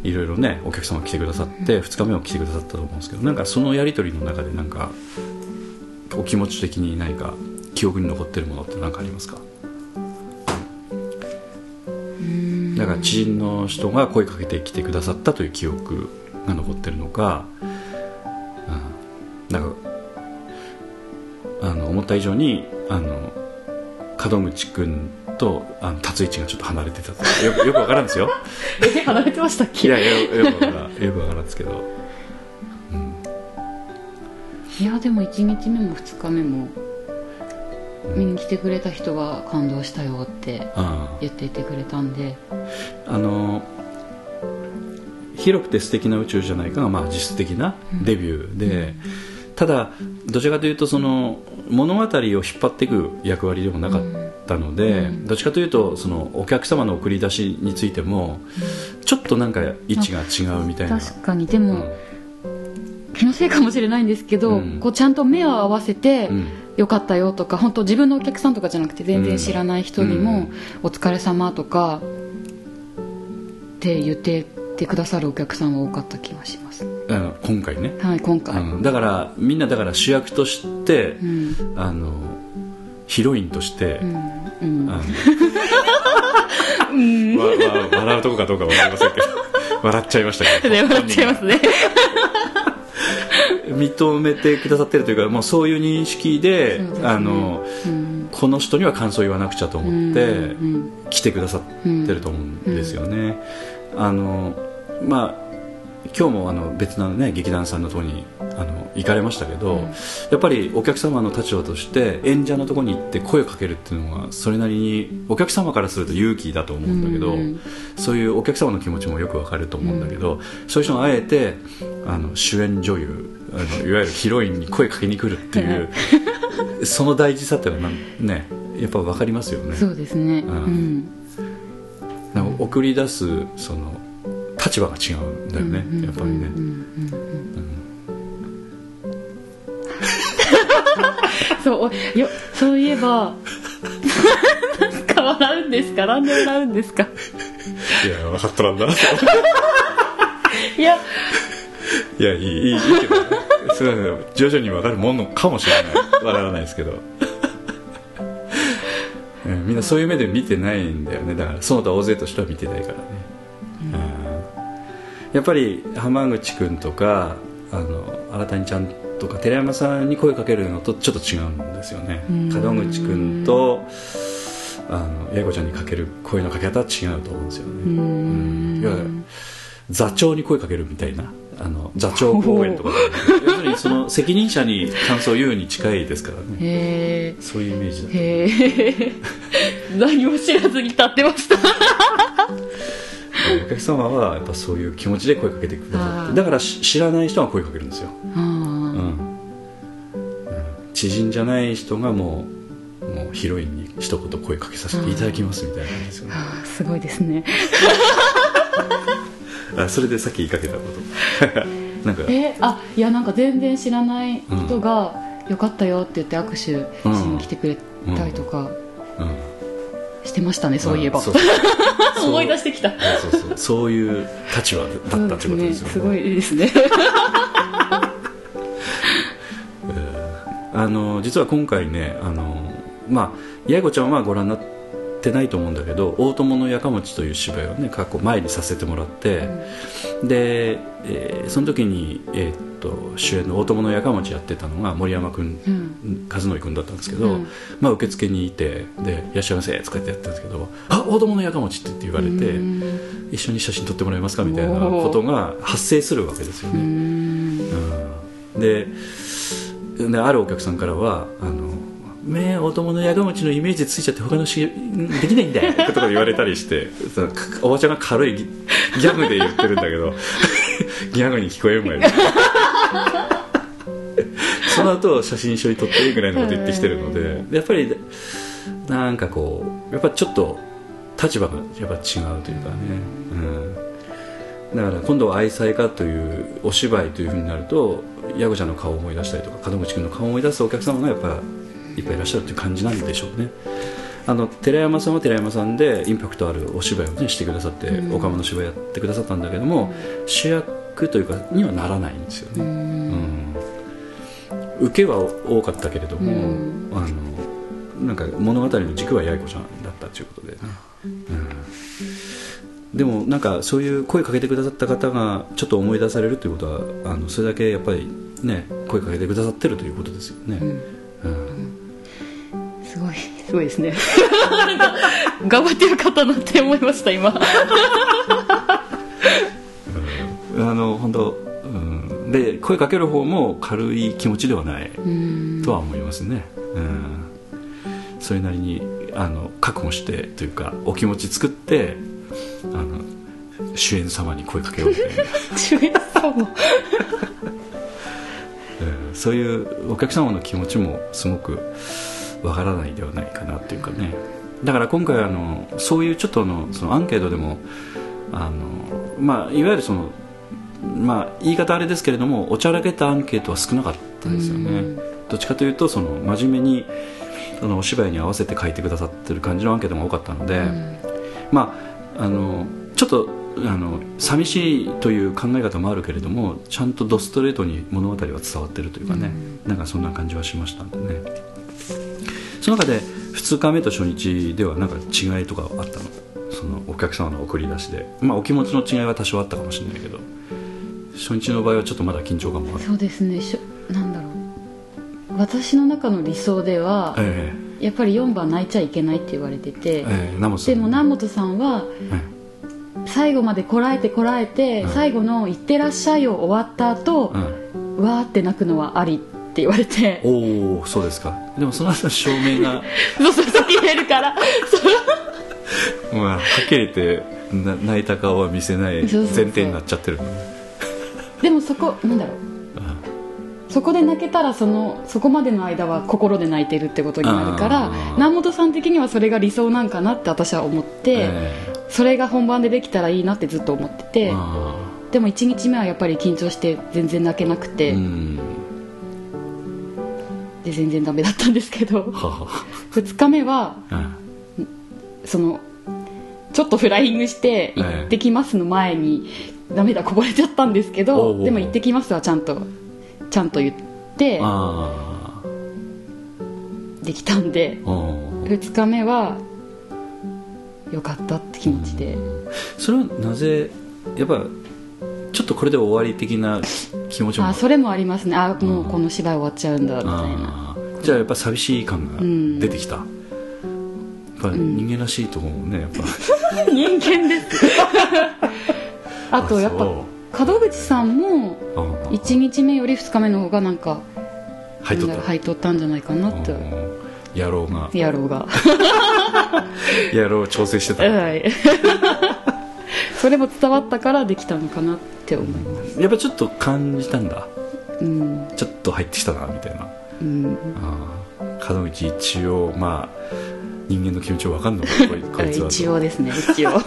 いろいろねお客様来てくださって2日目も来てくださったと思うんですけどなんかそのやり取りの中でなんかお気持ち的に何か記憶に残ってるものって何かありますか？だから知人の人が声かけてきてくださったという記憶が残ってるのか、うん、なんかあの思った以上にあの門口君とあの立つ位置がちょっと離れてたとよく よくわからんですよ。え離れてましたっいけやよよくわからん。よくわからんですけど、うん。いやでも1日目も2日目も見に来てくれた人は感動したよってあ言っていてくれたんで。ああの広くて素敵な宇宙じゃないかが、まあ、実質的なデビューで、ただどちらかというとその物語を引っ張っていく役割でもなかったので、どっちかというとそのお客様の送り出しについても、ちょっとなんか位置が違うみたいな。確かに。でも、うん気のせいかもしれないんですけど、うん。こうちゃんと目を合わせて、うん。よかったよとか本当自分のお客さんとかじゃなくて全然知らない人にも、お疲れ様とかって言っててくださるお客さんは多かった気がします。今回ね、はい今回、うんだからみんなだから主役として、うん。あのヒロインとして、うん。笑うとこかどうかわかりませんけど笑っちゃいましたけど。で笑っちゃいますね 認めてくださってるというかもうそういう認識でねあのうん。この人には感想を言わなくちゃと思ってうん。来てくださってると思うんですよね。あのまあ今日もあの別の、ね、劇団さんのところにあの行かれましたけど、うん、やっぱりお客様の立場として演者のところに行って声をかけるっていうのはそれなりにお客様からすると勇気だと思うんだけど、うん、そういうお客様の気持ちもよくわかると思うんだけど、うん、そういう人があえてあの主演女優あのいわゆるヒロインに声かけに来るっていう その大事さっていうのはねやっぱ分かりますよね。そうですね、うん。送り出すその立場が違うんだよね、やっぱりね。そうよそういえばか笑うんですか？なんで笑うんですか？いや分かっとらんだいや。いやいいいいけど、それは徐々に分かるものかもしれない。分からないですけど。みんなそういう目で見てないんだよね。だからその他大勢としては見てないからね、うん、やっぱり浜口君とかあの新谷ちゃんとか寺山さんに声かけるのとちょっと違うんですよね。門口君とあの八重子ちゃんにかける声のかけ方は違うと思うんですよね。うん。座長に声かけるみたいなあの座長公演とか要するに その責任者に感想を言うに近いですからね。そういうイメージだ 何も知らずに立ってましたお客様はやっぱそういう気持ちで声かけてくださってだから知らない人は声かけるんですよ、うん、知人じゃない人がもうもうヒロインに一言声かけさせていただきますみたいな感じですよね。すごいですね。あそれでさっき言いかけたこと。なんか。えあいやなんか全然知らない人が「よかったよ」って言って握手しに来てくれたりとかしてましたね、そういえば、思い出してきた。そうそう。そういう立場だったってことですよね。すごいですね。あの実は今回ねあのまあ八重子ちゃんはご覧になってってないと思うんだけど「大友のやかもち」という芝居をね過去前にさせてもらって、うん、で、えー、その時に、えー、っと主演の大友のやかもちやってたのが森山君、うん、和則君だったんですけど、うん、まあ、受付にいて「でいらっしゃいませ」とかってやったんですけど「あ大友のやかもち」って言われて「一緒に写真撮ってもらえますか?」みたいなことが発生するわけですよね。うん、でであるお客さんからはあの目お友のやがもちのイメージついちゃって他のしできないんだよ。とか言われたりしておばちゃんが軽いギャグで言ってるんだけど ギャグに聞こえるもんや その後写真一緒に撮っていいぐらいのこと言ってきてるのでやっぱりなんかこうやっぱちょっと立場がやっぱ違うというかね、うん、だから今度は愛妻家というお芝居というふうになるとヤゴちゃんの顔を思い出したりとか門口君の顔を思い出すお客様がやっぱいっぱいいらっしゃるという感じなんでしょうね。あの寺山さんは寺山さんでインパクトあるお芝居を、ね、してくださって、うん、岡間の芝居やってくださったんだけども、うん、主役というかにはならないんですよね、うん、受けは多かったけれども、あのなんか物語の軸は八重子ちゃんだったということでね、でもなんかそういう声かけてくださった方がちょっと思い出されるということはあのそれだけやっぱりね声かけてくださってるということですよね、うんすごい。すごいですね。頑張ってよかったなって思いました今。うん、あの本当、うん、で声かける方も軽い気持ちではないとは思いますね、うん、それなりにあの覚悟してというかお気持ち作ってあの主演様に声かけようみたいな。主演様。そういうお客様の気持ちもすごくわからないではないかなっていうかね。だから今回あのそういうちょっとのそのアンケートでもあの、まあ、いわゆるその、まあ、言い方あれですけれどもおちゃらけたアンケートは少なかったですよね。どっちかというとその真面目にそのお芝居に合わせて書いてくださってる感じのアンケートが多かったので、まああのちょっとあの寂しいという考え方もあるけれどもちゃんとドストレートに物語は伝わってるというかね、うん、なんかそんな感じはしましたんでねその中で2日目と初日ではなんか違いとかあったの？そのお客様の送り出しで。まあお気持ちの違いは多少あったかもしれないけど。初日の場合はちょっとまだ緊張感もある。そうですね。しょなんだろう。私の中の理想では、ええ、やっぱり4番泣いちゃいけないって言われてて、ええ、でも南本さんは、最後までこらえてこらえて、うん。最後の「いってらっしゃい」を終わった後、うん。わーって泣くのはあり。って言われて。おおそうですか。でもその後の照明が そうそうそう言えるから。まあはっきり言ってな泣いた顔は見せない前提になっちゃってる。でもそこなんだろう。そこで泣けたらそのそこまでの間は心で泣いてるってことになるから南本さん的にはそれが理想なんかなって私は思って、えそれが本番でできたらいいなってずっと思ってて、でも1日目はやっぱり緊張して全然泣けなくーて、うんで全然ダメだったんですけどはは。2日目はうん。そのちょっとフライングして「ええ。行ってきます」の前に涙こぼれちゃったんですけどでも「行ってきます」はちゃんと。ちゃんと言ってあできたんであおー2日目はよかったって気持ちで。それはなぜやっぱちょっとこれで終わり的な気持ちも。あそれもありますね。あもうこの芝居終わっちゃうんだみたいな。じゃあやっぱ寂しい感が出てきた、やっぱ人間らしいと思うねやっぱ、人間です。あとやっぱ門口さんもあー1日目より2日目の方がなんか入っとった。なんだろう入っとったんじゃないかなって。うん。野郎が。野郎が。野郎を調整してた。はいそれも伝わったからできたのかなって思います。やっぱちょっと感じたんだ。うん。ちょっと入ってきたなみたいな。うん。あー。門口一応まあ人間の気持ちを分かんのかこいこいつは一応ですね一応。なる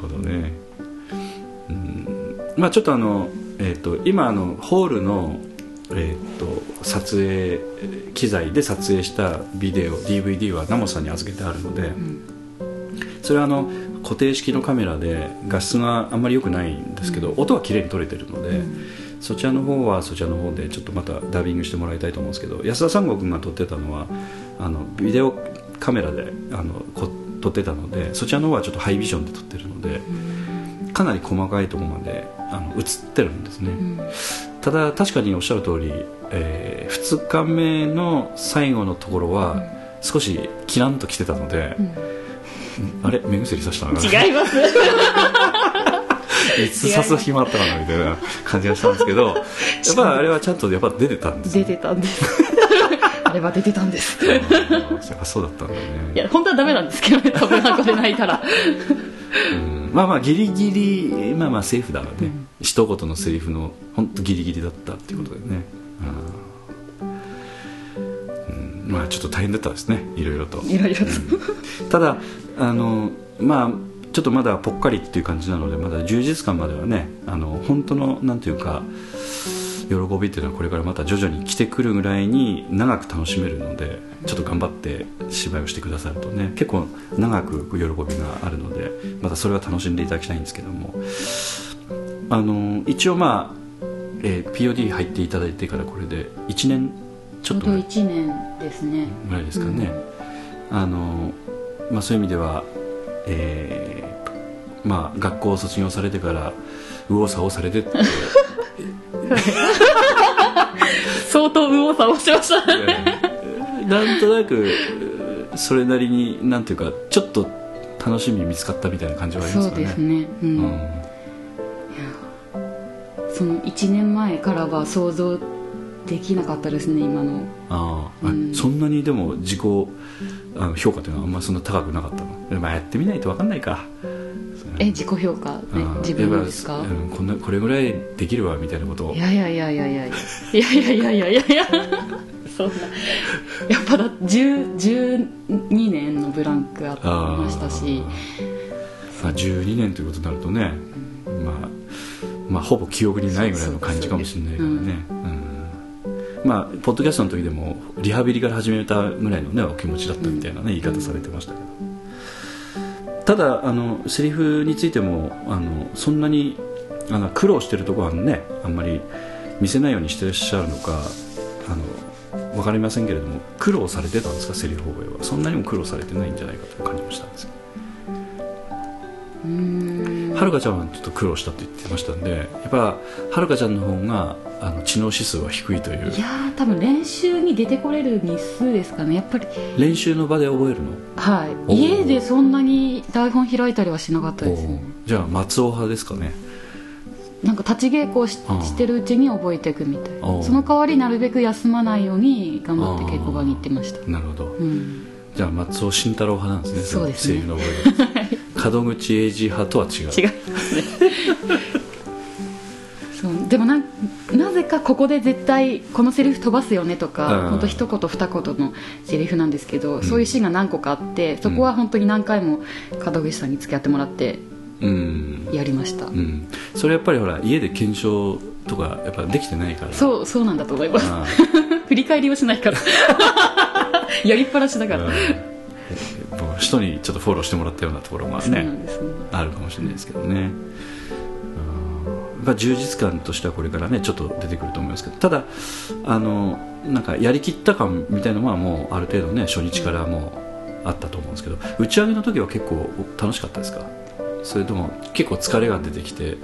ほどね。うん。まあちょっとあの、えー、と今あのホールの、えー、と撮影機材で撮影したビデオ DVD はナモさんに預けてあるので、それはあの固定式のカメラで画質があんまり良くないんですけど、音は綺麗に撮れてるので、そちらの方はそちらの方でちょっとまたダビングしてもらいたいと思うんですけど安田三悟君が撮ってたのはあのビデオカメラであのこ撮ってたのでそちらの方はちょっとハイビジョンで撮ってるので、かなり細かいところまであの映ってるんですね、ただ確かにおっしゃる通り、え2日目の最後のところは少しキランと来てたので、あれ？目薬さしたのかな？違います。いつ刺す暇あったかな？みたいな感じがしたんですけどやっぱあれはちゃんとやっぱ出てたんです出てたんです。あれは出てたんです。そうだったんだよね。いや本当はダメなんですけどね。多分箱で泣いたら。うん。まあまあギリギリまあまあセーフだわね、一言のセリフの本当ギリギリだったっていうことだよね、うん。うん。まあちょっと大変だったですね。いろいろと。いろいろと。ただあのまあちょっとまだぽっかりっていう感じなのでまだ充実感まではねあの本当のなんていうか喜びっていうのはこれからまた徐々に来てくるぐらいに長く楽しめるのでちょっと頑張って芝居をしてくださるとね結構長く喜びがあるのでまたそれは楽しんでいただきたいんですけども。あの一応まあ、えー POD 入っていただいてからこれで1年ちちょっとぐらい。1年ですね。ぐらいですかね、あのまあ、そういう意味では、えーまあ、学校を卒業されてから右往左往されてって。相当右往左往しました。ねなんとなくそれなりになんていうかちょっと楽しみ見つかったみたいな感じはありまそうすかね。ですね、ううん。んその1年前からは想像できなかったですね今の。ああ、うん。そんなにでも自己あの評価というのはあんまりそんな高くなかったの、まあ、やってみないと分かんないか。え自己評価、ね自分のですか？うんこんなこれぐらいできるわみたいなことを。いやいやいやいやいや。いやいやいやいや。いやいやそんな。やっぱだ10 12年のブランクありましたし。まあ、12年ということになるとね、まあ、まあほぼ記憶にないぐらいの感じかもしれないからね、うんまあポッドキャストの時でもリハビリから始めたぐらいのねお気持ちだったみたいなね、言い方されてましたけど。ただあのセリフについてもあのそんなにあの苦労してるところはねあんまり見せないようにしてらっしゃるのかあの分かりませんけれども苦労されてたんですかセリフ覚えは。そんなにも苦労されてないんじゃないかと感じましたんですけど。うーんはるかちゃんはちょっと苦労したって言ってましたんでやっぱはるかちゃんの方があの知能指数は低いという。いやー多分練習に出てこれる日数ですかね。やっぱり。練習の場で覚えるの？はい。家でそんなに台本開いたりはしなかったです。ねじゃあ松尾派ですかね。なんか立ち稽古をししてるうちに覚えていくみたいおー。その代わりなるべく休まないように頑張って稽古場に行ってました。なるほど、うん。じゃあ松尾慎太郎派なんですね。そうですね。声優の覚えが門口英二派とは違う。違いますねそう。でもなんなぜかここで絶対このセリフ飛ばすよねとうん。か本当一言二言のセリフなんですけど、そういうシーンが何個かあってそこは本当に何回も門口さんに付き合ってもらってうん、やりました、うん、それやっぱりほら家で検証とかやっぱできてないから。そうそうなんだと思います。あ 振り返りをしないから。やりっぱなしだあから、人にちょっとフォローしてもらったようなところがねね。あるかもしれないですけどね、うん、やっぱ充実感としてはこれからねちょっと出てくると思いますけどただあのなんかやりきった感みたいなのはもうある程度ね初日からもうあったと思うんですけど打ち上げの時は結構楽しかったですか？それとも結構疲れが出てきて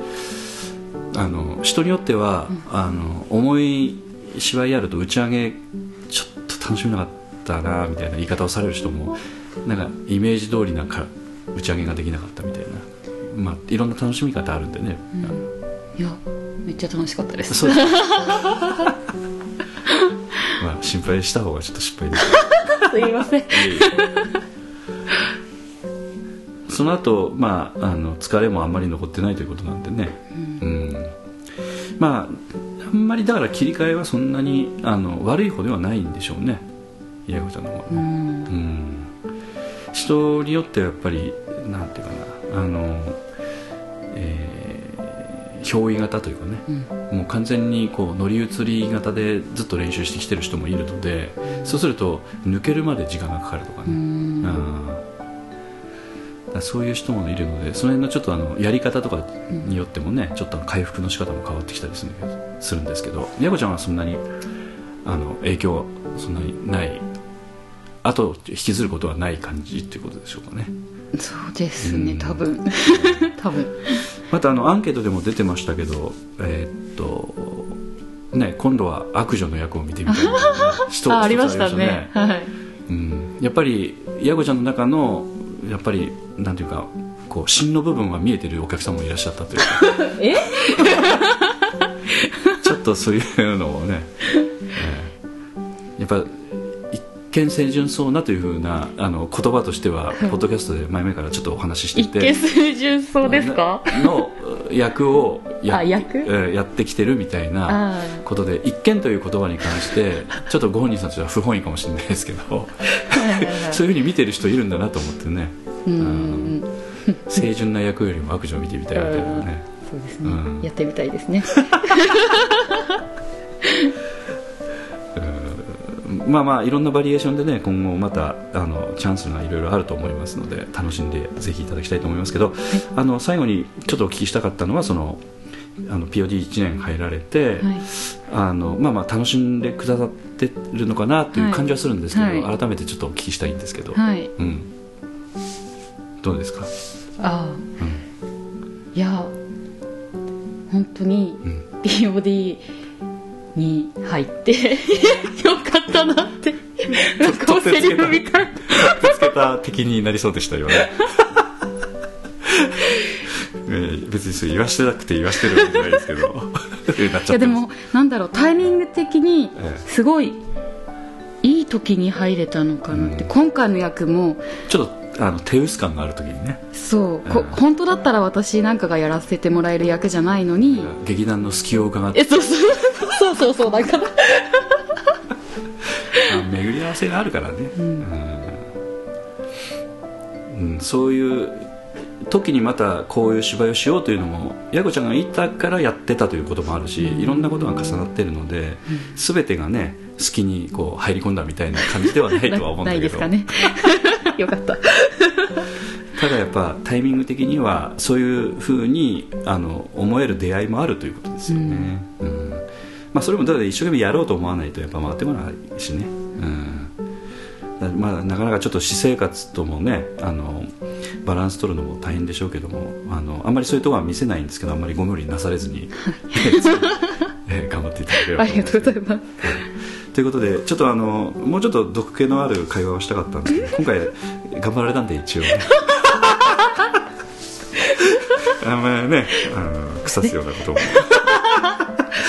あの人によっては、あの重い芝居やると打ち上げちょっと楽しめなかったなみたいな言い方をされる人もなんかイメージ通りなんか打ち上げができなかったみたいな、まあ、いろんな楽しみ方あるんでね、いやめっちゃ楽しかったです。そう。で すまあ心配した方がちょっと失敗です。すいません。その後、まああの疲れもあんまり残ってないということなんでね、うん。まああんまりだから切り替えはそんなにあの悪い方ではないんでしょうね。八重子ちゃんの方はね、うん。うん人によってはやっぱりなんていうかなあの、えー憑依型というかね、もう完全にこう乗り移り型でずっと練習してきてる人もいるので、そうすると抜けるまで時間がかかるとかね、うそういう人もいるのでその辺のちょっとあのやり方とかによってもね、ちょっと回復の仕方も変わってきたりするんですけどやこちゃんはそんなにあの影響はそんなにない？あと引きずることはない感じっていうことでしょうかね。そうですねうん。多分。多分。またあのアンケートでも出てましたけどえーっとね今度は悪女の役を見てみたいな人あありましたね。はい。うん、やっぱりヤコちゃんの中のやっぱりなんていうかこう芯の部分は見えてるお客さんもいらっしゃったというか。え？ちょっとそういうのをね、えー。やっぱ一見清純そうなというふうなあの言葉としては、ポッドキャストで前々からちょっとお話ししてい一て見清純そうですか？の役をやあ役？えーやってきてるみたいなあことで一見という言葉に関してちょっとご本人さんとしては不本意かもしれないですけどそういうふうに見てる人いるんだなと思ってね。うん清純な役よりも悪女を見てみたいみたいなね。そうですね、うん。やってみたいですねまあまあいろんなバリエーションでね今後またあのチャンスがいろいろあると思いますので楽しんでぜひいただきたいと思いますけど、あの最後にちょっとお聞きしたかったのはそのあの POD1 年入られて、はい。あのまあまあ楽しんでくださってるのかなという感じはするんですけど、はい。はい改めてちょっとお聞きしたいんですけど、はい。うん、どうですか、ああ。うん。いや本当にうん。POD に入ってよかったなって。なんかセリフみた。いぶつけた敵になりそうでしたよね。えー別にそれ言わしてなくて言わしてるわけじゃないですけど。いやでもなんだろうタイミング的にええ。すごいいい時に入れたのかなって、うん。今回の役もちょっとあの手薄感がある時にね。そう、こうん。本当だったら私なんかがやらせてもらえる役じゃないのに、劇団の隙を伺って。えそうそう。そうそうそうだから。あ巡り合わせがあるからね、うん。うん。そういう時にまたこういう芝居をしようというのも矢子ちゃんがいたからやってたということもあるし、いろんなことが重なってるので、全てがね好きにこう入り込んだみたいな感じではないとは思うんだ ないけどですかね よかった。ただやっぱタイミング的にはそういうふうにあの思える出会いもあるということですよね、うん。まあ、それもだから一生懸命やろうと思わないとやっぱ回ってこないしね、うん。だまあ、なかなかちょっと私生活ともねあのバランス取るのも大変でしょうけどもあのあんまりそういうところは見せないんですけどあんまりご無理なされずに、えー、頑張っていただければありがとうございますということでちょっとあのもうちょっと毒気のある会話をしたかったんですけど今回頑張られたんで一応。あんまりねあの腐すようなことも。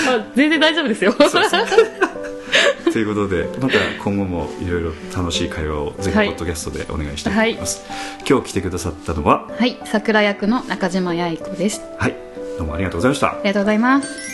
あ全然大丈夫ですよ。ということでまた今後もいろいろ楽しい会話をぜひポッドキャストでお願いしたいと思います、はい、今日来てくださったのは？はい。桜役の中島八重子です。はい。どうもありがとうございました。ありがとうございます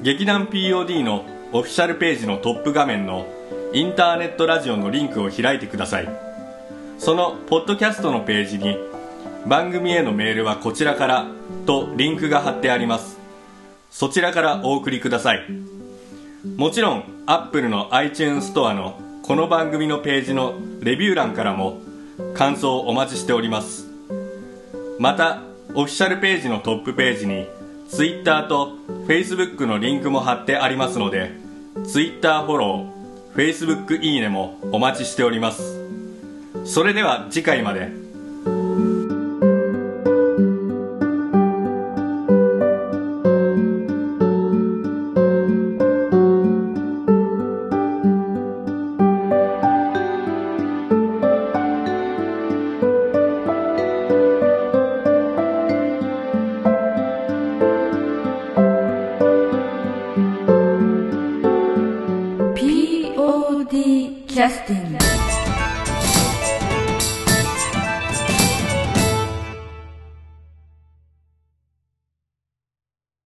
劇団 POD のオフィシャルページのトップ画面のインターネットラジオのリンクを開いてください。そのポッドキャストのページに番組へのメールはこちらからとリンクが貼ってあります。そちらからお送りください。もちろん Apple の iTunes ストアのこの番組のページのレビュー欄からも感想をお待ちしております。またオフィシャルページのトップページに Twitter と Facebook のリンクも貼ってありますので Twitter フォロー Facebook いいねもお待ちしております。それでは次回まで。